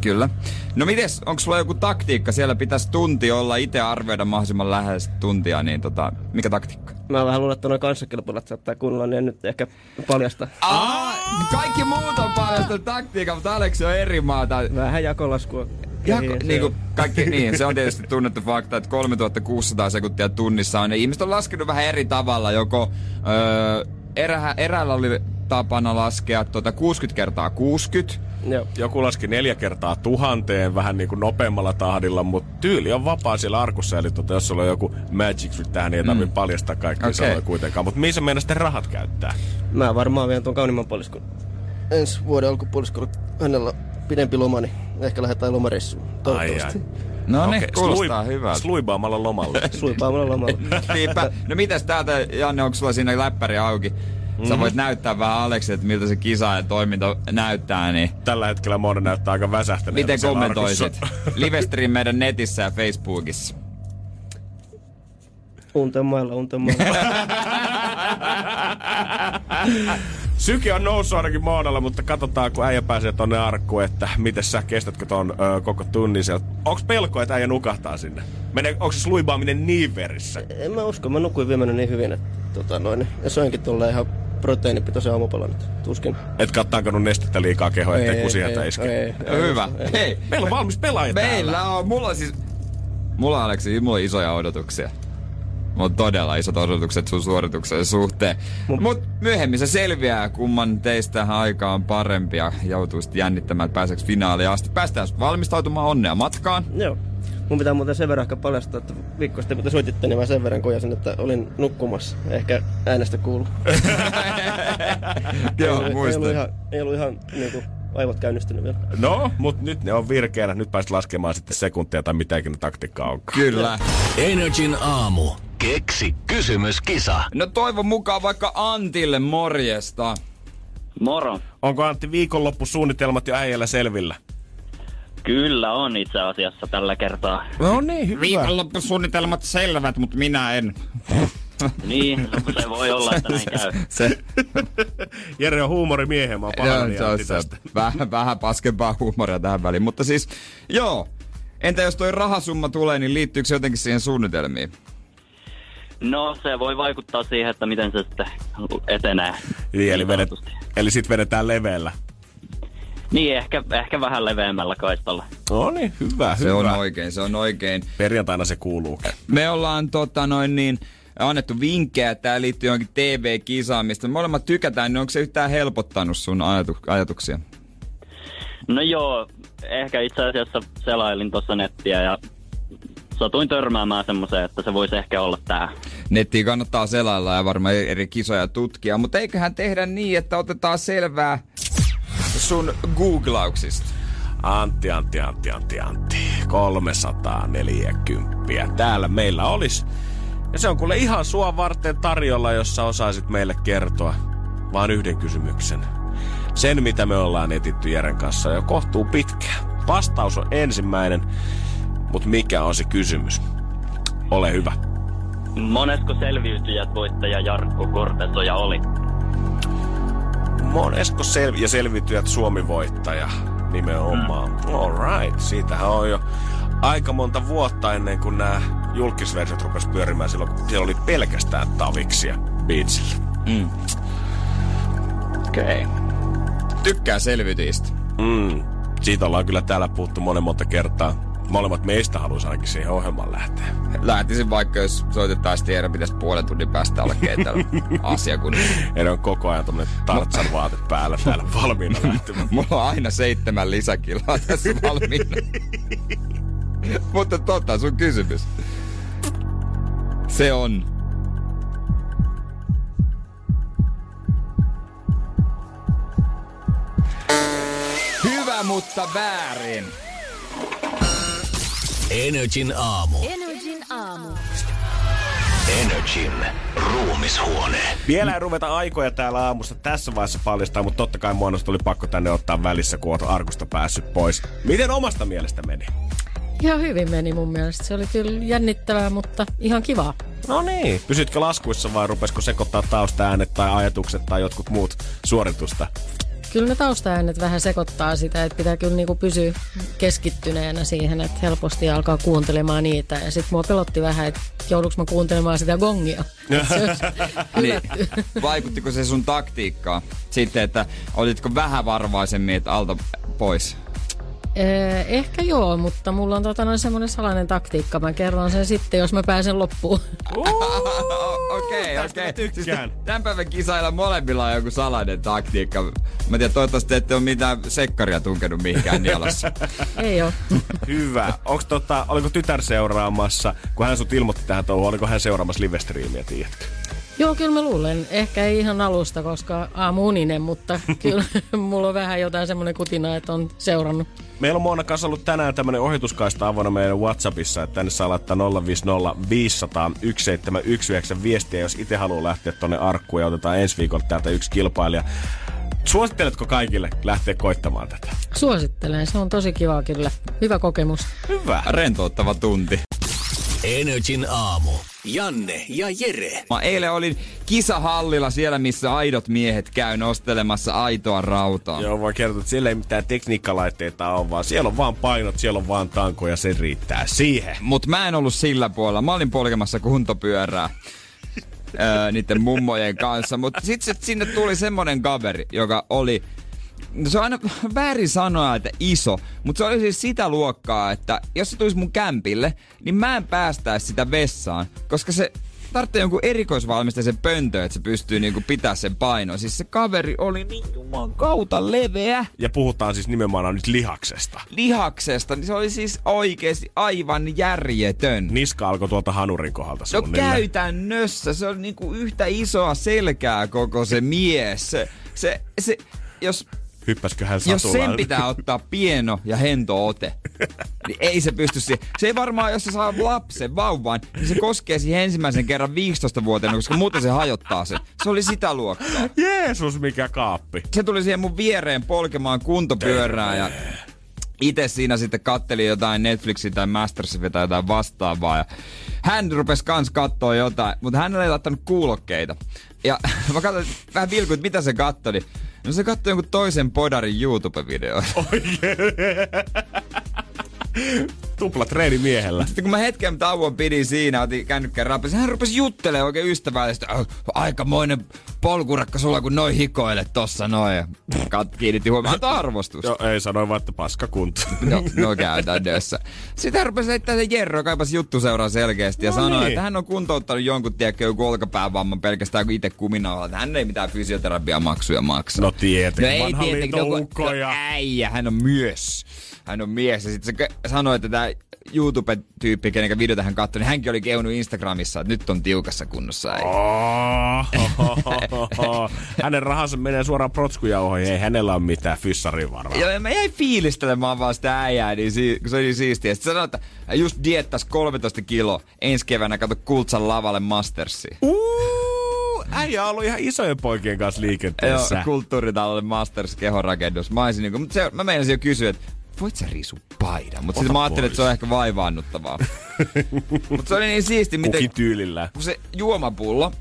D: Kyllä. No mites, onko sulla joku taktiikka? Siellä pitäisi tunti olla itse arvioida mahdollisimman lähes tuntia, niin tota, mikä taktiikka?
H: Mä vähän luulen, että noin kanssakilpailut saattaa kunnolla, niin en nyt ehkä paljasta.
D: Aa, kaikki muut on paljon taktiikkaa, mutta Aleksi on eri maata.
H: Vähän jakolaskua.
D: Ja,
H: kehiin, se
D: niin,
H: on.
D: kuin kaikki, [laughs] niin, se on tietysti tunnettu fakta, että 3600 sekuntia tunnissa on. Ja ihmiset on laskenut vähän eri tavalla. Joko öö, erä, eräällä oli tapana laskea tuota 60 kertaa 60.
H: Joo.
C: Joku laski neljä kertaa tuhanteen vähän niin kuin nopeammalla tahdilla, mutta tyyli on vapaa siellä arkussa. Eli tota, jos sulla on joku magic trick tähän, niin ei tarvitse
D: Mm.
C: paljastaa kaikkia
D: Okei.
C: sanoja kuitenkaan. Mutta missä meidän sitten rahat käyttää?
H: Mä varmaan vien tuon kaunimman puoliskon. Ensi vuoden alkupuoliskolla hänellä on pidempi loma, niin ehkä lähdetään lomareissuun.
C: Ai ai.
H: Toivottavasti.
D: No niin,
C: Okei,
D: kuulostaa
C: slui-
D: hyvältä.
C: Sluibaamalla lomalle. [laughs]
H: Suipaamalla lomalla.
D: Niinpä. No mitäs täältä, Janne, onko sulla siinä läppäri auki?
C: Mhm.
D: Sä voit näyttää vähän Aleksi, että miltä se kisa ja toiminta näyttää, niin
C: Tällä hetkellä Mona näyttää aika väsähtäneeltä.
D: miten kommentoisit? [laughs] Livestream meidän netissä ja Facebookissa.
H: Unten mailla, unten mailla. [laughs]
C: Syke on noussut ainakin Monalla, mutta katsotaan, kun äijä pääsee tonne arkkuun, että miten sä kestätkö ton ö, koko tunnin sieltä. Onks pelko, että äijä nukahtaa sinne? Menee, onko se sluibaaminen niin verissä?
H: en mä usko, mä nukuin viimeinen niin hyvin, että tota noin. Ja söinkin tuolla ihan proteiinipitoisen aamupalan nyt. Tuskin.
C: Et kattaanko nestettä liikaa kehoa, ettei kusihelta iske.
H: ei, ei,
D: Hyvä.
H: ei.
D: Hei,
C: Meillä on valmis pelaaja
D: meillä
C: täällä.
D: on, mulla on siis, mulla on Aleksi, mulla on isoja odotuksia. Mulla on todella isot odotukset sun suorituksen suhteen. Mut myöhemmin se selviää, kumman teistä aika on parempi ja joutuu sitten jännittämään, että pääseekö finaaliin asti. Päästään valmistautumaan onnea matkaan.
H: Joo. Mun pitää muuten sen verran ehkä paljastaa, että viikko sitten kun te soititte, niin mä sen verran kojasin, että olin nukkumassa. Ehkä äänestä kuulu. [laughs]
D: Joo,
H: ei, ollut
D: muistan.
H: ihan, ei ollut ihan niinku, aivot käynnistynyt vielä.
C: No, mut nyt ne on virkeänä. Nyt pääsit laskemaan sitten sekuntia tai mitä ikinä taktiikkaa onkaan.
D: Kyllä.
B: Energin aamu. Keksi kysymyskisa.
D: No toivon mukaan vaikka Antille morjesta.
G: Moro.
C: Onko Antti viikonloppusuunnitelmat jo äijällä selvillä?
G: Kyllä on itse asiassa tällä kertaa.
C: No niin, hyvä.
D: Viikonloppusuunnitelmat selvät, mutta minä en.
G: Niin, se voi olla, että näin käy.
D: Se,
C: Jere on huumorimiehen, mä oon tästä.
D: Vähän, vähän paskempaa huumoria tähän väliin. Mutta siis, joo. Entä jos toi rahasumma tulee, niin liittyykö se jotenkin siihen suunnitelmiin?
G: No, se voi vaikuttaa siihen, että miten se sitten etenee.
C: Niin, eli, vedet,
G: sanotusti.
C: eli sit vedetään leveellä.
G: Niin, ehkä, ehkä vähän leveämmällä kaistalla.
C: No niin, hyvä,
D: Se
C: hyvä.
D: on oikein, se on oikein.
C: Perjantaina se kuuluu.
D: Me ollaan tota noin niin, annettu vinkkejä, tää liittyy johonkin TV-kisaan, mistä me molemmat tykätään, niin onko se yhtään helpottanut sun ajatu- ajatuksia?
G: No joo, ehkä itse asiassa selailin tuossa nettiä ja satuin törmäämään semmoiseen, että se voisi ehkä olla tää.
D: Nettiin kannattaa selailla ja varmaan eri kisoja tutkia, mutta eiköhän tehdä niin, että otetaan selvää sun googlauksista.
C: Antti, Antti, Antti, Antti, Antti. 340. Täällä meillä olisi. Ja se on kuule ihan sua varten tarjolla, jossa osaisit meille kertoa vaan yhden kysymyksen. Sen, mitä me ollaan etitty Jeren kanssa jo kohtuu pitkään. Vastaus on ensimmäinen, mutta mikä on se kysymys? Ole hyvä.
G: Monesko selviytyjät voittaja Jarkko Korpesoja oli?
C: Monesko sel- ja selviytyjät Suomi-voittaja nimenomaan. Mm. All right, siitähän on jo aika monta vuotta ennen kuin nämä julkisversiot rupes pyörimään silloin, kun siellä oli pelkästään taviksia beachillä.
D: Mm.
G: Okei. Okay.
D: Tykkää selviytyjistä.
C: Mm. Siitä ollaan kyllä täällä puhuttu monen monta kertaa. Molemmat meistä haluaisi ainakin siihen ohjelmaan lähteä.
D: Lähtisin vaikka, jos soitettaisiin tiedä, pitäisi puolen tunnin päästä olla kentällä [laughs] asia, kun
C: Eli on koko ajan tommonen tartsan vaate päällä täällä valmiina lähtemään. [laughs]
D: mulla on aina seitsemän lisäkiloa tässä valmiina. [laughs] Mutta totta, sun kysymys. Se on. Hyvä, mutta väärin.
B: Energin aamu.
I: Energin aamu.
B: Energin ruumishuone.
C: Vielä ei ruveta aikoja täällä aamusta tässä vaiheessa paljastaa, mutta totta kai mua oli pakko tänne ottaa välissä, kun arkusta päässyt pois. Miten omasta mielestä meni?
E: Ihan hyvin meni mun mielestä. Se oli kyllä jännittävää, mutta ihan kivaa.
C: No niin. Pysytkö laskuissa vai rupesko sekoittaa taustaäänet tai ajatukset tai jotkut muut suoritusta?
E: Kyllä ne taustaäänet vähän sekoittaa sitä, että pitää kyllä niinku pysyä keskittyneenä siihen, että helposti alkaa kuuntelemaan niitä. Ja sitten mua pelotti vähän, että jouduks mä kuuntelemaan sitä gongia. [laughs]
D: Niin, vaikuttiko se sun taktiikkaan? Sitten, että olitko vähän varovaisemmin, että alta pois?
E: Eh, Ehkä joo, mutta mulla on tota noin semmoinen salainen taktiikka. Mä kerron sen sitten, jos mä pääsen loppuun. [laughs]
D: Okei, okei.
C: tykkään.
D: Siis tämän päivän kisailla molemmilla on joku salainen taktiikka. Mä tiedän, toivottavasti ette ole mitään sekkaria tunkenut mihinkään nielassa. [laughs]
E: Ei oo. [laughs]
C: Hyvä. Onks tota, oliko tytär seuraamassa, kun hän sut ilmoitti tähän touhuun, oliko hän seuraamassa livestriimiä, tiedätkö?
E: Joo, kyllä mä luulen. Ehkä ei ihan alusta, koska aamu uninen, mutta [laughs] kyllä mulla on vähän jotain semmoinen kutina, että on seurannut.
C: Meillä on Moona kanssa ollut tänään tämmönen ohituskaista avoinna meidän Whatsappissa, että tänne saa laittaa 050 500 1719 viestiä, jos itse haluaa lähteä tonne arkkuun ja otetaan ensi viikolla täältä yksi kilpailija. Suositteletko kaikille lähteä koittamaan tätä?
E: Suosittelen, se on tosi kiva kyllä. Hyvä kokemus.
C: Hyvä.
D: Rentouttava tunti.
B: Energin aamu. Janne ja Jere.
D: Mä eilen olin kisahallilla siellä, missä aidot miehet käy nostelemassa aitoa rautaa.
C: Joo, voi kertoa, että siellä ei mitään tekniikkalaitteita ole, vaan siellä on vaan painot, siellä on vaan tanko ja se riittää siihen.
D: Mut mä en ollut sillä puolella. Mä olin polkemassa kuntopyörää öö, niiden mummojen kanssa. Mutta sitten sinne tuli semmonen kaveri, joka oli No se on aina [laughs] väärin sanoa, että iso, mutta se oli siis sitä luokkaa, että jos se tulisi mun kämpille, niin mä en päästäisi sitä vessaan, koska se tarvitsee jonkun erikoisvalmisteisen pöntö, että se pystyy niinku pitää sen painon. Siis se kaveri oli niin juman kautta leveä.
C: Ja puhutaan siis nimenomaan nyt lihaksesta.
D: Lihaksesta, niin se oli siis oikeesti aivan järjetön.
C: Niska alkoi tuolta hanurin kohdalta
D: No käytännössä se on niinku yhtä isoa selkää koko se mies. Se, se, se jos
C: Hyppäskö hän
D: Jos sen pitää ottaa pieno ja hento ote, [laughs] niin ei se pysty siihen. Se ei varmaan, jos se saa lapsen, vauvan, niin se koskee siihen ensimmäisen kerran 15 vuoteen, koska muuten se hajottaa se. Se oli sitä luokkaa.
C: Jeesus, mikä kaappi.
D: Se tuli siihen mun viereen polkemaan kuntopyörää ja itse siinä sitten katteli jotain Netflixia tai Masterchefia tai jotain vastaavaa. Ja hän rupesi kans katsoa jotain, mutta hän ei laittanut kuulokkeita. Ja [laughs] mä katsoin vähän vilkuin, mitä se kattoi. No se katsoi jonkun toisen podarin YouTube-videoita.
C: Tupla treeni miehellä.
D: Sitten kun mä hetken tauon pidin siinä, otin kännykkään rapisen, hän rupesi juttelemaan oikein ystävällisesti. "Äh, Aikamoinen polkurakka sulla, kun noin hikoilet tossa noin. Kat- kiinnitti huomioon, antoi arvostus. [laughs]
C: Joo, ei sanoin vaan, että paska kunto. [laughs]
D: No, no käytännössä. Sitten hän rupesi heittää se Jerro, kaipasi juttu seuraa selkeästi ja
C: No
D: sanoi,
C: niin.
D: että hän on kuntouttanut jonkun, tiedätkö, joku olkapäävamman pelkästään kun itse kuminalla. Hän ei mitään fysioterapiamaksuja maksa.
C: No tietenkin,
D: No ei tietenkin, no, no, äijä, hän on mies. Hän on mies. Ja sitten se sanoi, että tämä YouTube-tyyppi, kenen videota hän katsoi, niin hänkin oli keunut Instagramissa, että nyt on tiukassa kunnossa. Ei.
C: Hänen rahansa menee suoraan protskujauhoihin, ei hänellä ole mitään fyssarivaraa.
D: Joo, ja mä jäin fiilistelemään vaan sitä äijää, niin si- se oli siistiä. Sitten sanoi, että just diettas 13 kilo ensi keväänä kato Kultsan lavalle Mastersiin.
C: Uh, äijä on ollut ihan isojen poikien kanssa
D: Joo,
C: liikenteessä.
D: kulttuuritalolle Masters kehorakennus. Mä, olisin niinku, mutta se, mä meinasin jo kysyä, että voit sä risu paidan? Mutta sitten mä ajattelin, että se on ehkä vaivaannuttavaa. [laughs] mutta se oli niin siisti, miten
C: Kukin tyylillä.
D: kun se juomapullo,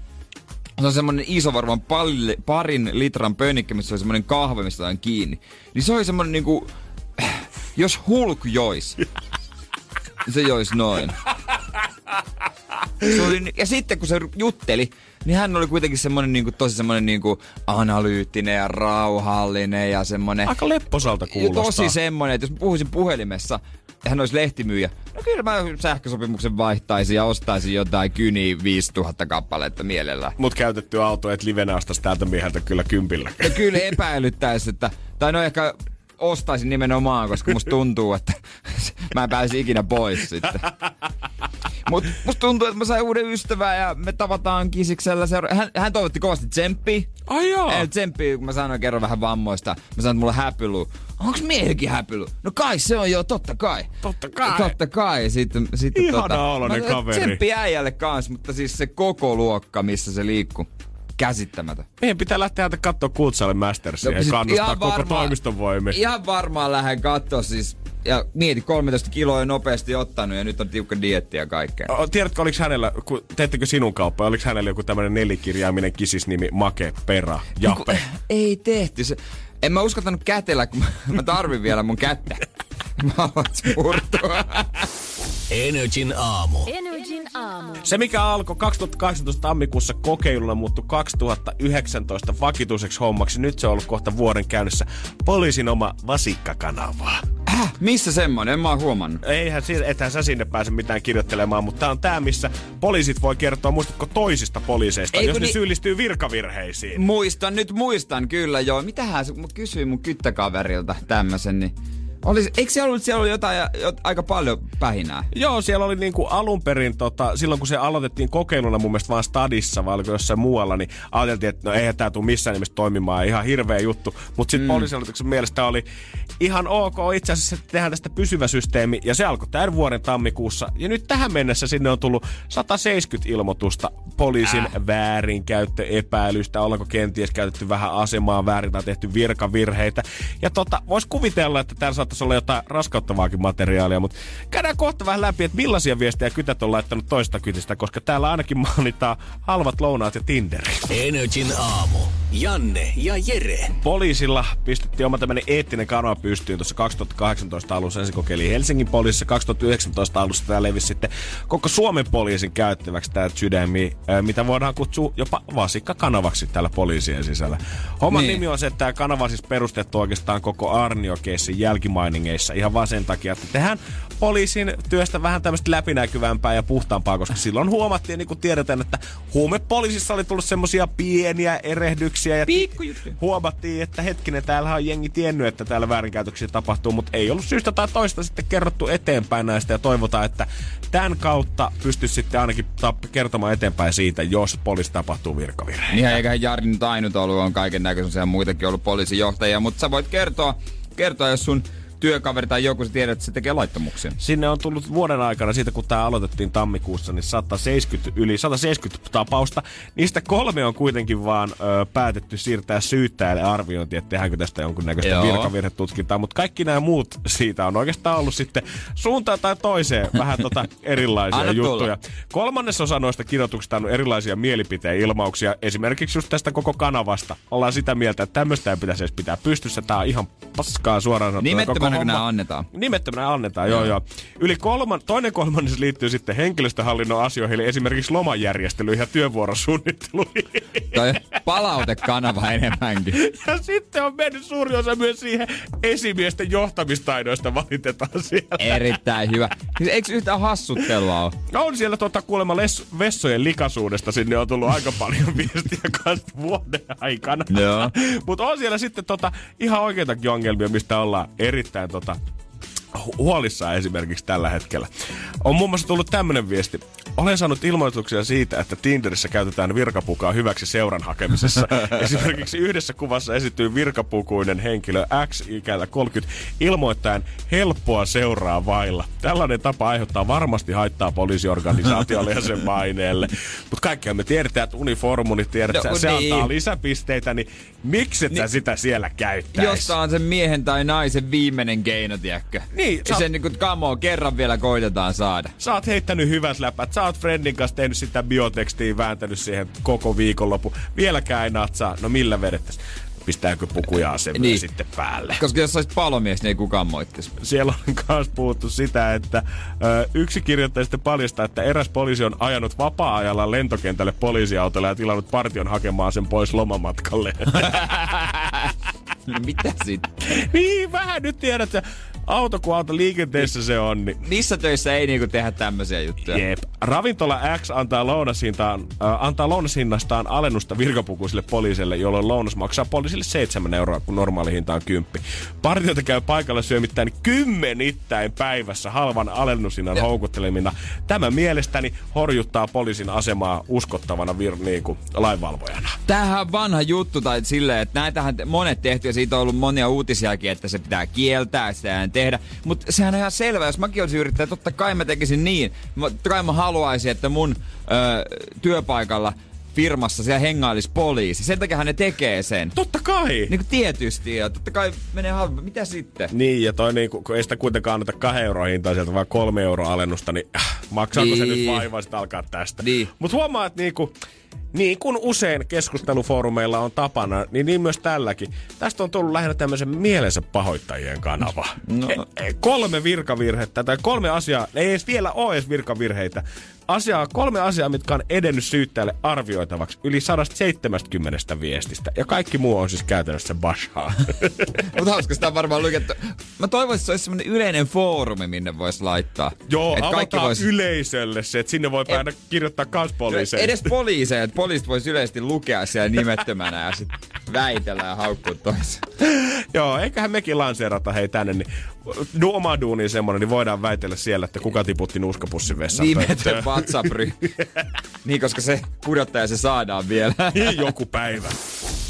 D: se on semmonen iso varmaan palli, parin litran pönnikkä, missä oli semmonen kahve, mistä on kiinni. Niin se oli semmonen niinku, jos Hulk jois, [laughs] se jois noin. Se oli, ja sitten kun se jutteli, niin hän oli kuitenkin semmonen niinku, tosi semmonen niinku analyyttinen ja rauhallinen ja semmonen...
C: Aika lepposalta kuulostaa.
D: Tosi semmonen, että jos puhuisin puhelimessa ja hän olisi lehtimyyjä, no kyllä mä sähkösopimuksen vaihtaisin ja ostaisin jotain kyniä 5000 kappaletta mielellään.
C: Mut käytetty auto, et livenä ostais täältä mieheltä kyllä kympillä.
D: Ja kyllä epäilyttäisi, että, tai no ehkä ostaisin nimenomaan, koska musta tuntuu, että mä en pääsi ikinä pois sitten. Mut musta tuntuu, että mä sain uuden ystävän ja me tavataan kisiksellä seura- hän, hän toivotti kovasti tsemppiä.
C: Ai joo.
D: Ei, tsemppiä, kun mä sanoin kerran vähän vammoista. Mä sanoin, että mulla on häpylu. Onks miehilläkin häpylu? No kai se on jo, totta kai.
C: Totta kai.
D: Totta kai. Sitten, sitten
C: Ihana
D: tota,
C: oloinen kaveri.
D: Tsemppi äijälle kans, mutta siis se koko luokka, missä se liikkuu. Käsittämätön.
C: Meidän pitää lähteä täältä katsoa Kultsalle Mastersia ja
D: sit
C: kannustaa koko toimiston voimia.
D: Ihan varmaan lähden katsoa siis. Ja mieti, 13 kiloa on nopeasti ottanut ja nyt on tiukka dietti ja kaikkea.
C: O, Tiedätkö, oliko hänellä, kun, teettekö sinun kauppa, oliko hänellä joku tämmöinen nelikirjaiminen kisisnimi Make, Pera, Jape?
D: Ei tehty se. En mä uskaltanut kätellä, kun mä, mä tarvin vielä mun kättä. [laughs] Mä haluan. [laughs]
B: Energin aamu.
I: Energin aamu.
C: Se, mikä alkoi 2018 tammikuussa kokeiluna, muuttui 2019 vakituiseksi hommaksi. Nyt se on ollut kohta vuoden käynnissä poliisin oma vasikkakanavaa.
D: Häh? Missä semmonen? En mä oon huomannut.
C: Eihän, si- ethän sä sinne pääse mitään kirjoittelemaan, mutta tää on tää, missä poliisit voi kertoa, muistatko toisista poliiseista,
D: Ei,
C: jos ne
D: ni-
C: syyllistyy virkavirheisiin.
D: Muistan, nyt muistan kyllä joo. Mitähän se, mä kysyin mun kyttäkaverilta tämmösen, niin Olis, eikö siellä ollut, siellä oli jotain, jot, aika paljon pähinää?
C: Joo, siellä oli niinku alun perin, tota, silloin kun se aloitettiin kokeiluna mun mielestä vaan stadissa, vai oliko jossain muualla, niin ajateltiin, että no eihän tää tule missään nimessä toimimaan, ihan hirveä juttu. Mutta sitten mm. poliisihallituksen mielestä oli ihan ok itse asiassa, että tehdään tästä pysyvä systeemi, ja se alkoi tämän vuoden tammikuussa. Ja nyt tähän mennessä sinne on tullut 170 ilmoitusta poliisin äh. väärinkäyttöepäilystä, ollaanko kenties käytetty vähän asemaa väärin tai tehty virkavirheitä. Ja tota, vois kuvitella, että täällä saattaisi olla jotain raskauttavaakin materiaalia, mutta käydään kohta vähän läpi, että millaisia viestejä kytät on laittanut toista kytistä, koska täällä ainakin mainitaan halvat lounaat ja Tinderi.
B: Energin aamu. Janne ja Jere.
C: Poliisilla pistettiin oma tämmöinen eettinen kanava pystyyn tuossa 2018 alussa. Ensin kokeili Helsingin poliisissa 2019 alussa. Tämä levisi sitten koko Suomen poliisin käyttäväksi tämä sydämi, mitä voidaan kutsua jopa vasikkakanavaksi täällä poliisien sisällä. Homman niin. nimi on se, että tämä kanava siis perustettu oikeastaan koko Arnio-keissin jälkimainingeissa ihan vaan sen takia, että tehdään poliisin työstä vähän tämmöistä läpinäkyvämpää ja puhtaampaa, koska silloin huomattiin, niin kuin tiedetään, että huumepoliisissa oli tullut semmoisia pieniä erehdyksiä ja huomattiin, että hetkinen, täällä on jengi tiennyt, että täällä väärinkäytöksiä tapahtuu, mutta ei ollut syystä tai toista sitten kerrottu eteenpäin näistä ja toivotaan, että tämän kautta pystyisi sitten ainakin kertomaan eteenpäin siitä, jos poliisi tapahtuu virkavirhe.
D: Niin eiköhän Jari nyt ainut ollut, on kaiken näköisiä muitakin ollut poliisijohtajia, mutta sä voit kertoa, kertoa jos sun työkaveri tai joku, sä tiedät, että se tekee laittomuksia.
C: Sinne on tullut vuoden aikana, siitä kun tämä aloitettiin tammikuussa, niin 170, yli 170 tapausta. Niistä kolme on kuitenkin vaan ö, päätetty siirtää syyttäjälle arviointi, että tehdäänkö tästä jonkunnäköistä virkavirhetutkintaa. Mutta kaikki nämä muut siitä on oikeastaan ollut sitten suuntaan tai toiseen vähän tota erilaisia Anna juttuja. Tulla. Kolmannes osa noista kirjoituksista on erilaisia mielipiteen ilmauksia. Esimerkiksi just tästä koko kanavasta. Ollaan sitä mieltä, että tämmöistä ei pitäisi edes pitää pystyssä. Tämä on ihan paskaa suoraan sanottuna
D: homma. nämä annetaan.
C: Nimettömänä annetaan, joo joo. Yli kolman, toinen kolmannes liittyy sitten henkilöstöhallinnon asioihin, eli esimerkiksi lomajärjestelyihin ja työvuorosuunnitteluihin.
D: Tai palautekanava enemmänkin. [laughs]
C: Ja sitten on mennyt suuri osa myös siihen esimiesten johtamistaidoista valitetaan siellä.
D: Erittäin hyvä. Siis eikö yhtään hassuttelua ole?
C: No on siellä tota, kuulemma les, vessojen likaisuudesta sinne on tullut aika paljon [laughs] viestiä kanssa vuoden aikana. Joo. Mutta on siellä sitten tota, ihan oikeitakin ongelmia, mistä ollaan erittäin tota, huolissaan esimerkiksi tällä hetkellä. On muun muassa tullut tämmöinen viesti. Olen saanut ilmoituksia siitä, että Tinderissä käytetään virkapukaa hyväksi seuran hakemisessa. [laughs] Esimerkiksi yhdessä kuvassa esittyy virkapukuinen henkilö X ikällä 30 ilmoittaen helppoa seuraa vailla. Tällainen tapa aiheuttaa varmasti haittaa poliisiorganisaatiolle ja sen maineelle. [laughs] Mutta kaikkea me tiedetään, että uniformunit tiedät, no, se niin. antaa lisäpisteitä, niin miksi et niin. sitä siellä käyttäisi?
D: Jos on sen miehen tai naisen viimeinen keino, tiedätkö? Niin. Sä... Se niinku kamo kerran vielä koitetaan saada.
C: Sä oot heittänyt hyvät läpät. Sä oot friendin kanssa tehnyt sitä biotekstiin, vääntänyt siihen koko viikonloppu. Vieläkään ei natsaa. No millä vedettäis? Pistääkö pukuja sen niin. sitten päälle.
D: Koska jos olisit palomies, niin ei kukaan moittisi.
C: Siellä on myös puhuttu sitä, että ö, yksi kirjoittaja sitten paljastaa, että eräs poliisi on ajanut vapaa-ajalla lentokentälle poliisiautolla ja tilannut partion hakemaan sen pois lomamatkalle. [laughs]
D: no mitä sitten?
C: niin, vähän nyt tiedät, että auto kuin auto liikenteessä se on. Niin...
D: Missä töissä ei niinku tehdä tämmöisiä juttuja?
C: Jep. Ravintola X antaa lounashintaan, äh, antaa lounashinnastaan alennusta virkapukuisille poliisille, jolloin lounas maksaa poliisille 7 euroa, kun normaali hinta on 10. Partiota käy paikalla syömittäin kymmenittäin päivässä halvan alennushinnan ja. houkuttelemina. Tämä mielestäni horjuttaa poliisin asemaa uskottavana vir, niinku, lainvalvojana.
D: Tämähän on vanha juttu, tai silleen, että näitähän monet tehty, ja siitä on ollut monia uutisiakin, että se pitää kieltää, sitä tehdä. Mutta sehän on ihan selvä, jos mäkin olisin yrittäjä, totta kai mä tekisin niin. Totta kai mä haluaisin, että mun ö, työpaikalla firmassa siellä hengailisi poliisi. Sen takia ne tekee sen.
C: Totta kai!
D: Niin kuin tietysti, ja totta kai menee halvempi. Mitä sitten?
C: Niin, ja toi niin, kun ei sitä kuitenkaan anneta kahden euroa hintaa sieltä, vaan kolme euroa alennusta, niin äh, maksaako niin. se nyt niin. vaivaa alkaa tästä? Niin. Mutta huomaa, että niinku, niin kuin usein keskustelufoorumeilla on tapana, niin, niin myös tälläkin. Tästä on tullut lähinnä tämmöisen mielensä pahoittajien kanava. No. E, e, kolme virkavirhettä tai kolme asiaa, ei edes vielä ole edes virkavirheitä, asiaa, kolme asiaa, mitkä on edennyt syyttäjälle arvioitavaksi yli 170 viestistä. Ja kaikki muu on siis käytännössä bashaa. [laughs]
D: Mutta hauska, sitä on varmaan lukettu. Mä toivoisin, että se olisi semmoinen yleinen foorumi, minne voisi laittaa.
C: Joo, et avataan vois... yleisölle se, että sinne voi päin kirjoittaa kans poliiseja.
D: Edes poliiseja, että poliisit voisi yleisesti lukea siellä nimettömänä ja sit väitellä ja haukkua toisen. [laughs]
C: Joo, eiköhän mekin lanseerata hei tänne, niin oma duuni semmonen, niin voidaan väitellä siellä, että kuka tiputti nuuskapussin vessaan.
D: Nimetön whatsapp [laughs] Niin, koska se pudottaja se saadaan vielä.
C: Joku päivä.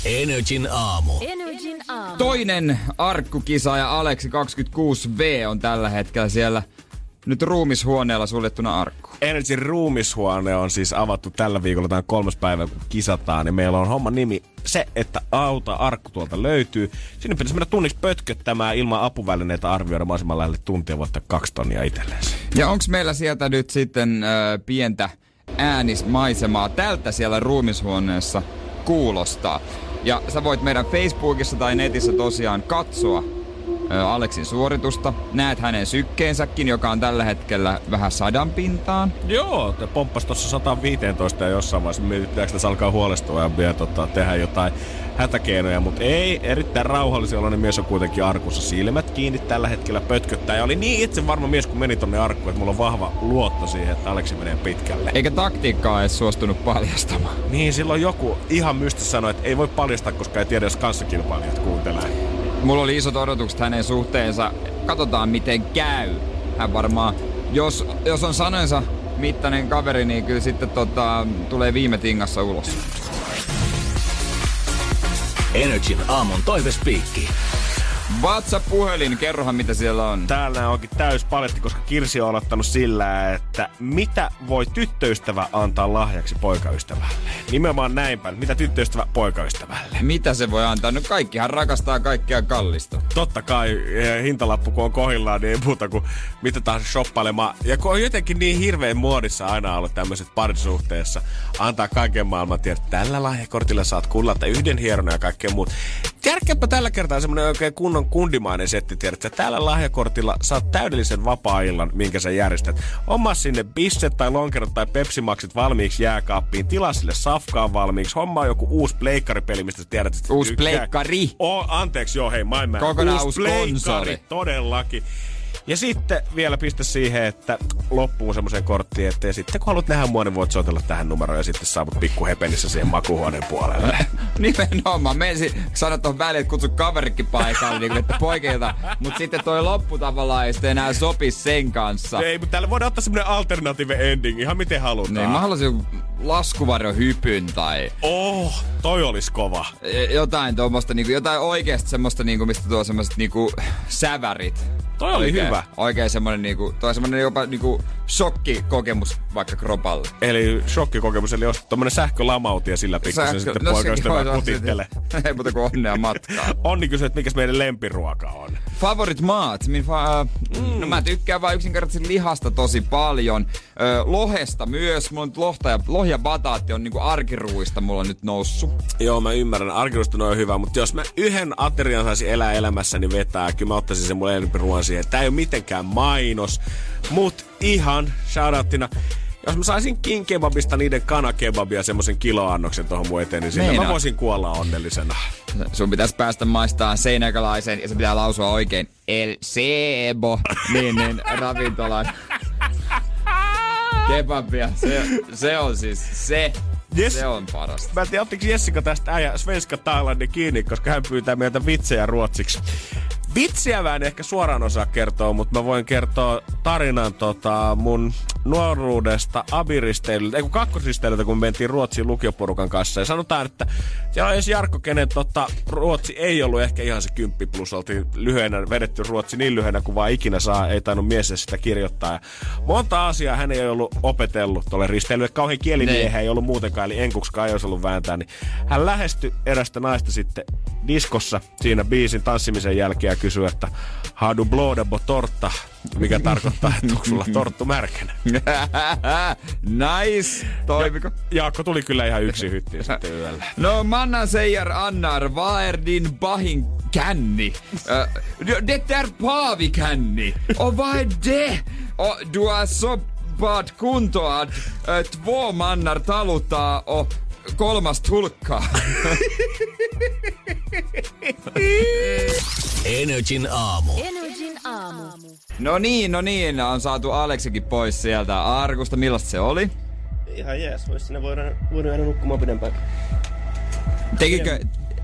B: Energin aamu.
I: Energin aamu.
D: Toinen arkkukisaaja Aleksi 26V on tällä hetkellä siellä nyt ruumishuoneella suljettuna arkku.
C: Energy ruumishuone on siis avattu tällä viikolla, tämä on kolmas päivä, kun kisataan. Ja meillä on homman nimi se, että auta arkku tuolta löytyy. Sinne pitäisi mennä tunniksi pötköttämään ilman apuvälineitä arvioida mahdollisimman lähelle tuntia voittaa kaksi tonnia itselleen.
D: Ja onko meillä sieltä nyt sitten äh, pientä äänismaisemaa tältä siellä ruumishuoneessa kuulostaa? Ja sä voit meidän Facebookissa tai netissä tosiaan katsoa ö, Aleksin suoritusta. Näet hänen sykkeensäkin, joka on tällä hetkellä vähän sadan pintaan.
C: Joo, te pomppas tuossa 115 ja jossain vaiheessa mietitään, että tässä alkaa huolestua ja vielä tota, tehdä jotain hätäkeinoja, mutta ei, erittäin rauhallisen oloinen mies on kuitenkin arkussa silmät kiinni tällä hetkellä pötköttää. Ja oli niin itse varma mies, kun meni tonne arkkuun, että mulla on vahva luotto siihen, että Aleksi menee pitkälle.
D: Eikä taktiikkaa edes suostunut paljastamaan.
C: Niin, silloin joku ihan mysti sanoi, että ei voi paljastaa, koska ei tiedä, jos kanssakilpailijat kuuntelee.
D: Mulla oli isot odotukset hänen suhteensa. Katsotaan miten käy. Hän varmaan, jos, jos on sanoensa mittainen kaveri, niin kyllä sitten tota, tulee viime tingassa ulos.
B: Energin aamun toivespiikki.
D: WhatsApp-puhelin, kerrohan mitä siellä on.
C: Täällä onkin täys paletti, koska Kirsi on aloittanut sillä, että mitä voi tyttöystävä antaa lahjaksi poikaystävälle. Nimenomaan näin päin. Mitä tyttöystävä poikaystävälle?
D: Mitä se voi antaa? No kaikkihan rakastaa kaikkea kallista.
C: Totta kai eh, hintalappu kun on kohillaan, niin ei muuta kuin mitä tahansa shoppailemaan. Ja kun on jotenkin niin hirveän muodissa aina ollut tämmöiset parisuhteessa, antaa kaiken maailman tiedä, että tällä lahjakortilla saat kullata yhden hieron ja kaikkea muut. Järkeäpä tällä kertaa semmonen oikein kunnon kundimainen setti, tiedät, että tällä lahjakortilla saat täydellisen vapaa-illan, minkä sä järjestät. Oma sinne bisset tai lonkerot tai pepsimakset valmiiksi jääkaappiin, tilaa sille safkaan valmiiksi, hommaa joku uusi pleikkaripeli, mistä sä tiedät, että
D: Uusi pleikkari.
C: Oh, anteeksi, joo, hei, my man.
D: Kokonaan
C: uusi
D: uusi
C: pleikkari, todellakin. Ja sitten vielä pistä siihen, että loppuu semmoiseen korttiin, että ja sitten kun haluat nähdä mua, niin voit soitella tähän numeroon ja sitten saavut pikku hepenissä siihen makuuhuoneen puolelle. [laughs]
D: Nimenomaan. Mä ensin sanoa tuohon väliin, että kutsu kaverikin paikalle, niin kuin, että poikilta. Mutta sitten toi loppu tavallaan ei sitten enää sopi sen kanssa.
C: Ei, mutta täällä voidaan ottaa semmoinen alternative ending, ihan miten halutaan.
D: Niin, mä haluaisin laskuvarjohypyn tai
C: Oh, toi olisi kova.
D: jotain tuommoista, niinku, jotain oikeasti semmoista, niinku, mistä tuo semmoiset niinku, sävärit.
C: Toi oli
D: Oikein-
C: hyvä.
D: Oikein semmoinen, niinku, toi semmoinen jopa niinku, shokkikokemus vaikka kropalle.
C: Eli shokkikokemus, eli jos tommonen sähkölamauti ja sillä pikkusen sitten no,
D: on-
C: kutittele. [laughs]
D: Ei muuta kuin onnea matkaa. [laughs]
C: Onni kysyä, että mikä meidän lempiruoka on.
D: Favorit maat. Min fa- mm. no mä tykkään vaan yksinkertaisesti lihasta tosi paljon. Ö, lohesta myös. Mulla on lohta ja, lohi ja bataatti on niinku arkiruista mulla nyt noussut.
C: Joo, mä ymmärrän. Arkirusta on hyvä, mutta jos mä yhden aterian saisin elää elämässäni vetää, kyllä mä ottaisin sen mun lempiruoan siihen. Tää ei ole mitenkään mainos, mut ihan shoutouttina. Jos mä saisin king kebabista niiden kanakebabia semmoisen kiloannoksen tuohon mun eteen, niin sillä mä voisin kuolla onnellisena.
D: Sun pitäisi päästä maistaa seinäkäläisen ja se pitää lausua oikein. El Sebo. niin, niin, [laughs] ravintolan. Kebabia. Se, se on siis se.
C: Yes.
D: Se on parasta.
C: Mä en tiedä, ottiko Jessica tästä äijä Svenska Thailandin kiinni, koska hän pyytää meiltä vitsejä ruotsiksi. Vitsiä mä en ehkä suoraan osaa kertoa, mutta mä voin kertoa tarinan tota, mun nuoruudesta abiristeilyltä, ei kun kakkosristeilyltä, kun me mentiin Ruotsiin lukioporukan kanssa. Ja sanotaan, että siellä on edes Jarkko, kenen tota, Ruotsi ei ollut ehkä ihan se kymppi plus. Oltiin lyhyenä, vedetty Ruotsi niin lyhyenä kuin vaan ikinä saa, ei tainnut mies sitä kirjoittaa. Ja monta asiaa hän ei ollut opetellut tuolle risteilylle. Kauhean kielimiehiä ei ollut muutenkaan, eli enkuksikaan ei olisi ollut vääntää. Niin hän lähestyi erästä naista sitten diskossa siinä biisin tanssimisen jälkeen ja kysyi, että how du blåda torta, mikä tarkoittaa, että onko sulla [laughs] torttu märkänä. [laughs]
D: nice. Toimiko?
C: Jaakko tuli kyllä ihan yksin hyttiin [laughs] sitten yöllä.
D: No, mannen säger Annar, vad är din bahin känni? Uh, det är paavikänni. Och vad är det? Och du har så bad kunto att uh, två mannar taluttaa och kolmas tulkkaa.
B: Energin aamu.
I: Energin aamu.
D: no niin, no niin, on saatu Aleksikin pois sieltä arkusta. Millaista se oli?
H: Ihan jees, vois sinne voida, voida jäädä nukkumaan pidempään.
D: Tekikö,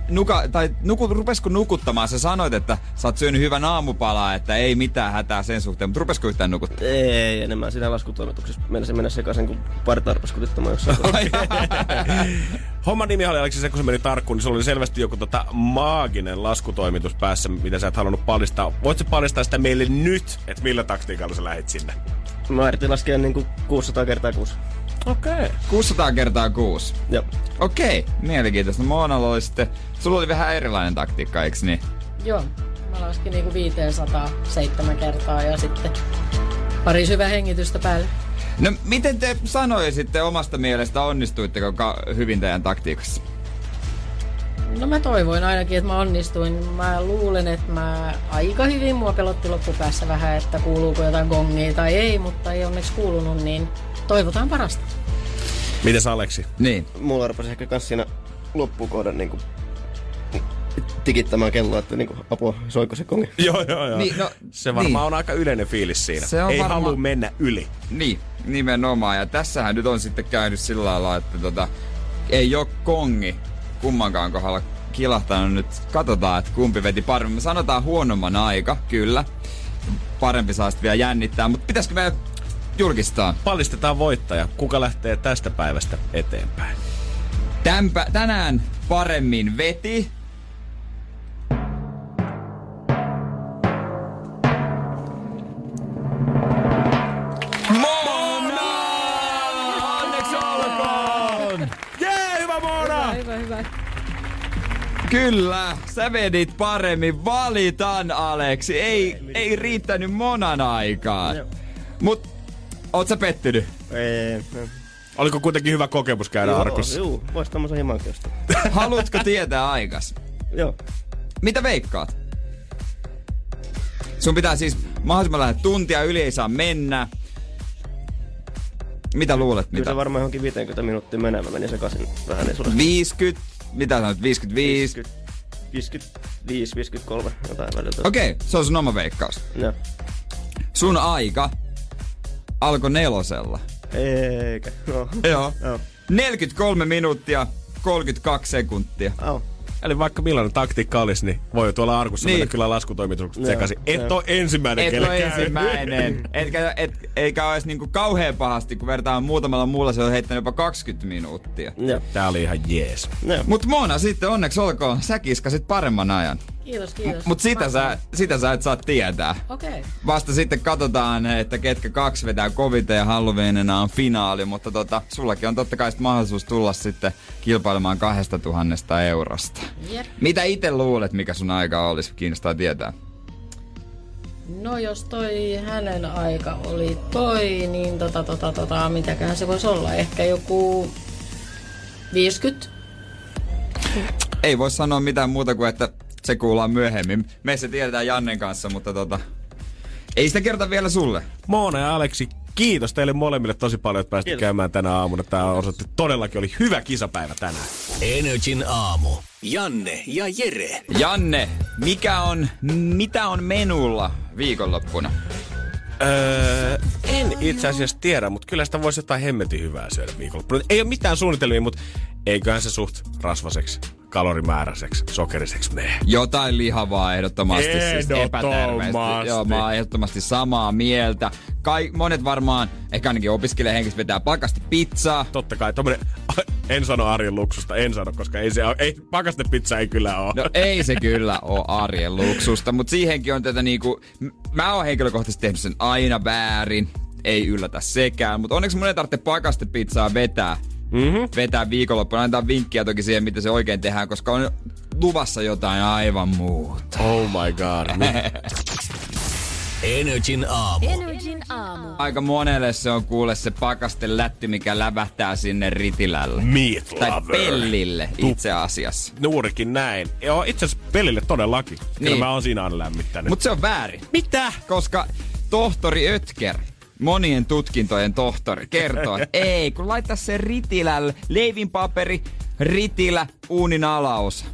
D: nuka, tai nuku, rupesko nukuttamaan? Sä sanoit, että sä oot syönyt hyvän aamupalaa, että ei mitään hätää sen suhteen, mutta rupesko yhtään nukuttaa?
H: Ei, enemmän siinä laskutoimituksessa mennä, mennä sekaisin, kun pari tarpesi kutittamaan jossain. [laughs]
C: Homman nimi oli Aleksi se, kun se meni tarkkuun, niin se oli selvästi joku tota maaginen laskutoimitus päässä, mitä sä et halunnut paljastaa. Voitko paljastaa sitä meille nyt, että millä taktiikalla sä lähit sinne?
H: Mä yritin laskea niin kuin 600 kertaa kuusi.
C: Okei. Okay.
D: 600 kertaa 6.
H: Joo.
D: Okei, okay, mielenkiintoista. Moonalla oli sitten, sulla oli vähän erilainen taktiikka, eikö niin?
E: Joo, mä laskin niinku 500 seitsemän kertaa ja sitten pari syvää hengitystä päälle.
D: No miten te sanoisitte omasta mielestä, onnistuitteko ka- hyvin teidän taktiikassa?
E: No mä toivoin ainakin, että mä onnistuin. Mä luulen, että mä aika hyvin mua pelotti loppupäässä vähän, että kuuluuko jotain gongia tai ei, mutta ei onneksi kuulunut, niin toivotaan parasta.
C: Mites Aleksi?
D: Niin.
H: Mulla rupesi ehkä kans siinä loppukohdan niinku tikittämään kelloa, että niinku apua, soiko se kongi. [laughs]
C: Joo, joo, joo.
D: Niin, no,
C: se varmaan
D: niin.
C: on aika yleinen fiilis siinä.
D: Se on
C: Ei
D: varmaan-
C: halua mennä yli.
D: Niin, nimenomaan. Ja tässähän nyt on sitten käynyt sillä lailla, että tota, ei ole kongi kummankaan kohdalla kilahtanut nyt. Katsotaan, että kumpi veti paremmin. Me sanotaan huonomman aika, kyllä. Parempi saa sitten vielä jännittää, mutta pitäisikö me julkistaa?
C: Pallistetaan voittaja. Kuka lähtee tästä päivästä eteenpäin?
D: Tämpä, tänään paremmin veti. Kyllä, sä vedit paremmin. Valitan, Aleksi. Ei, ei riittänyt monan aikaan.
H: Joo.
D: Mut, oot sä pettynyt?
H: Ei.
C: Oliko kuitenkin hyvä kokemus käydä arkussa?
H: Juu, vois tommosen ostaa. [laughs]
D: Haluatko tietää aikas?
H: Joo.
D: Mitä veikkaat? Sun pitää siis mahdollisimman lähes tuntia yli ei saa mennä. Mitä luulet?
H: Kyllä
D: Mitä?
H: se varmaan johonkin 50 minuuttia menee. Mä menin sekaisin vähän niin sulle.
D: 50, mitä sanoit, 55?
H: 50, 55, 53, jotain välillä.
D: Okei, okay, se on sun oma veikkaus.
H: Joo.
D: Sun aika alkoi nelosella.
H: Eikä. No.
D: Joo.
H: Joo.
D: 43 minuuttia, 32 sekuntia.
H: Au.
C: Eli vaikka millainen taktiikka olisi, niin voi tuolla arkussa
D: Niin.
C: mennä kyllä laskutoimitukset sekaisin. Et ole ensimmäinen,
D: Et
C: kelle
D: ole ensimmäinen. [laughs] Etkä, et, eikä olisi niinku kauhean pahasti, kun vertaan muutamalla muulla se on heittänyt jopa 20 minuuttia.
H: Joo.
C: Tää oli ihan jees.
H: Joo.
D: Mut Mona, sitten onneksi olkoon, sä kiskasit paremman ajan.
E: Kiitos, kiitos.
D: Mut sitä sä, sitä sä et saa tietää.
E: Okei. Okay.
D: Vasta sitten katsotaan, että ketkä kaksi vetää koviten ja Halloweenina on finaali, mutta tota, sullakin on totta kai mahdollisuus tulla sitten kilpailemaan kahdesta tuhannesta eurosta.
E: Jep.
D: Mitä itse luulet, mikä sun aika olisi? Kiinnostaa tietää.
E: No jos toi hänen aika oli toi, niin tota tota tota, mitäköhän se voisi olla? Ehkä joku 50?
D: Ei voi sanoa mitään muuta kuin, että se kuullaan myöhemmin. Me se tiedetään Jannen kanssa, mutta tota... Ei sitä kerta vielä sulle.
C: Moona ja Aleksi, kiitos teille molemmille tosi paljon, että pääsitte käymään tänä aamuna. Tää osoitti todellakin oli hyvä kisapäivä tänään.
B: Energin aamu. Janne ja Jere.
D: Janne, mikä on, mitä on menulla viikonloppuna?
C: Öö, en itse asiassa tiedä, mutta kyllä sitä voisi jotain hemmetin hyvää syödä viikonloppuna. Ei ole mitään suunnitelmia, mutta eiköhän se suht rasvaseksi, kalorimääräiseksi, sokeriseksi mene.
D: Jotain lihavaa ehdottomasti, siis
C: Ehdottomasti.
D: epäterveesti. Joo, mä oon ehdottomasti samaa mieltä. Kai, monet varmaan, ehkä ainakin opiskelijahenkistä vetää pakasti pizzaa.
C: Totta kai, tommonen, [laughs] en sano arjen luksusta, en sano, koska ei se ole, ei, pakastepizza ei kyllä ole.
D: No ei se kyllä oo arjen luksusta, mutta siihenkin on tätä niinku, mä oon henkilökohtaisesti tehnyt sen aina väärin. Ei yllätä sekään, mutta onneksi mun ei tarvitse pakastepizzaa vetää. Mm-hmm. Vetää viikonloppuna. Antaa vinkkiä toki siihen, miten se oikein tehdään, koska on luvassa jotain aivan muuta.
C: Oh my god. [laughs]
B: Energin aamu.
I: Energin aamu.
D: Aika monelle se on kuule se pakaste lätty, mikä lävähtää sinne ritilälle.
C: Meat
D: Tai
C: lover.
D: pellille itse asiassa.
C: Nuurikin näin. Joo, itse asiassa pelille todellakin. Kyllä
D: Niin.
C: mä oon siinä aina lämmittänyt.
D: Mutta se on väärin.
C: mitä?
D: Koska tohtori Ötker, monien tutkintojen tohtori, kertoo, että [laughs] ei, kun laittaa se ritilälle, leivinpaperi, ritilä, uunin alaosa.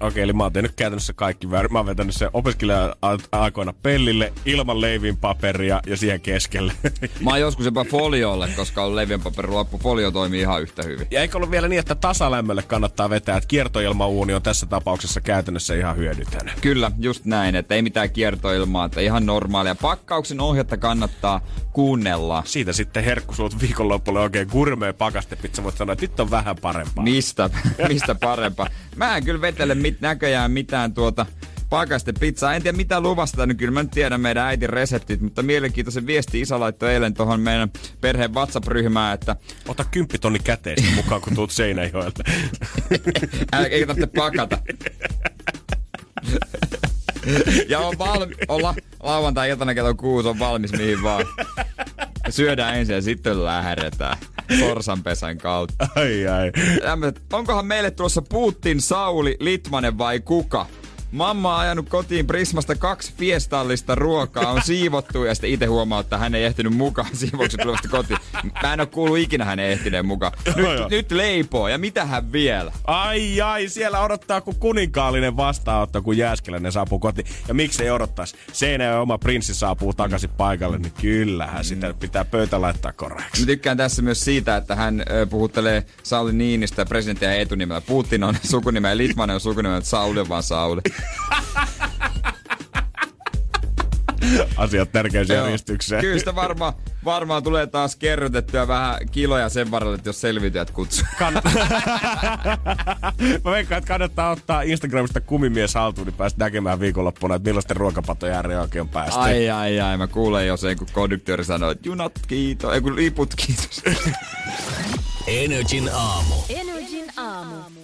C: Okei, eli mä oon tehnyt käytännössä kaikki väärin. Mä oon vetänyt sen opiskelija-aikoina pellille ilman leivin paperia ja siihen keskelle. [laughs]
D: Mä oon joskus jopa foliolle, koska on leviänpaperi loppu. Folio toimii ihan yhtä hyvin.
C: Ja eikö ollut vielä niin, että tasalämmölle kannattaa vetää, että kiertoilmauuni on tässä tapauksessa käytännössä ihan hyödytön.
D: Kyllä, just näin, että ei mitään kiertoilmaa, että ihan normaalia. Pakkauksen ohjetta kannattaa kuunnella.
C: Siitä sitten herkkusuut viikonloppulle oikein gurmea pakastepizza. Voit sanoa, että nyt on vähän parempaa.
D: Mistä, [laughs] mistä parempaa? Mä en kyllä vetele mit, näköjään mitään tuota pakaste pizzaa. En tiedä mitä luvasta, niin kyllä mä nyt tiedän meidän äitin reseptit, mutta mielenkiintoisen viesti isä laittoi eilen tuohon meidän perheen WhatsApp-ryhmään, että
C: Ota kymppitonni käteistä mukaan, kun tuut Seinäjoelta. [laughs]
D: älä, eikä tarvitse pakata. [laughs] [laughs] ja on valmi, olla lauantai-iltana kello kuusi on valmis mihin vaan. Syödään ensin ja sitten lähdetään sorsanpesän kautta.
C: ai ai.
D: Tämmöset, onkohan meille tuossa Putin, Sauli, Litmanen vai kuka? Mamma on ajanut kotiin Prismasta kaksi fiestallista ruokaa, on siivottu ja sitten itse huomaa, että hän ei ehtinyt mukaan [laughs] siivouksen tulevasta kotiin. Mä en ole kuullut ikinä hänen ehtineen mukaan.
C: Joo, joo.
D: Nyt, nyt leipoo ja mitä hän vielä?
C: Ai ai, siellä odottaa kun kuninkaallinen vastaanotto, kun Jääskeläinen saapuu kotiin. Ja miksei odottaisi? Seinäjoen oma prinssi saapuu takaisin paikalle, niin kyllähän sitä pitää pöytä laittaa koreaksi.
D: Mä tykkään tässä myös siitä, että hän puhuttelee Sauli Niinistä presidenttiä etunimellä. Putin on [laughs] sukunimellä ja Litmanen on sukunimellä, Sauli on vaan Sauli. [laughs]
C: Asiat tärkeysjärjestykseen.
D: Kyllä sitä varmaan varmaan tulee taas kerrytettyä vähän kiloja sen varalle, että jos selviytyjät kutsuu. [laughs] [laughs]
C: Mä veikkaan, että kannattaa ottaa Instagramista kumimies haltuun, niin päästä näkemään viikonloppuna, että millaisten ruokapatojen ääreen oikein on päästy.
D: Ai ai ai, mä kuulen jo sen, kun konduktööri sanoo, että junat kiitos, ei kun liput kiitos.
B: Energin aamu.
I: Energin aamu.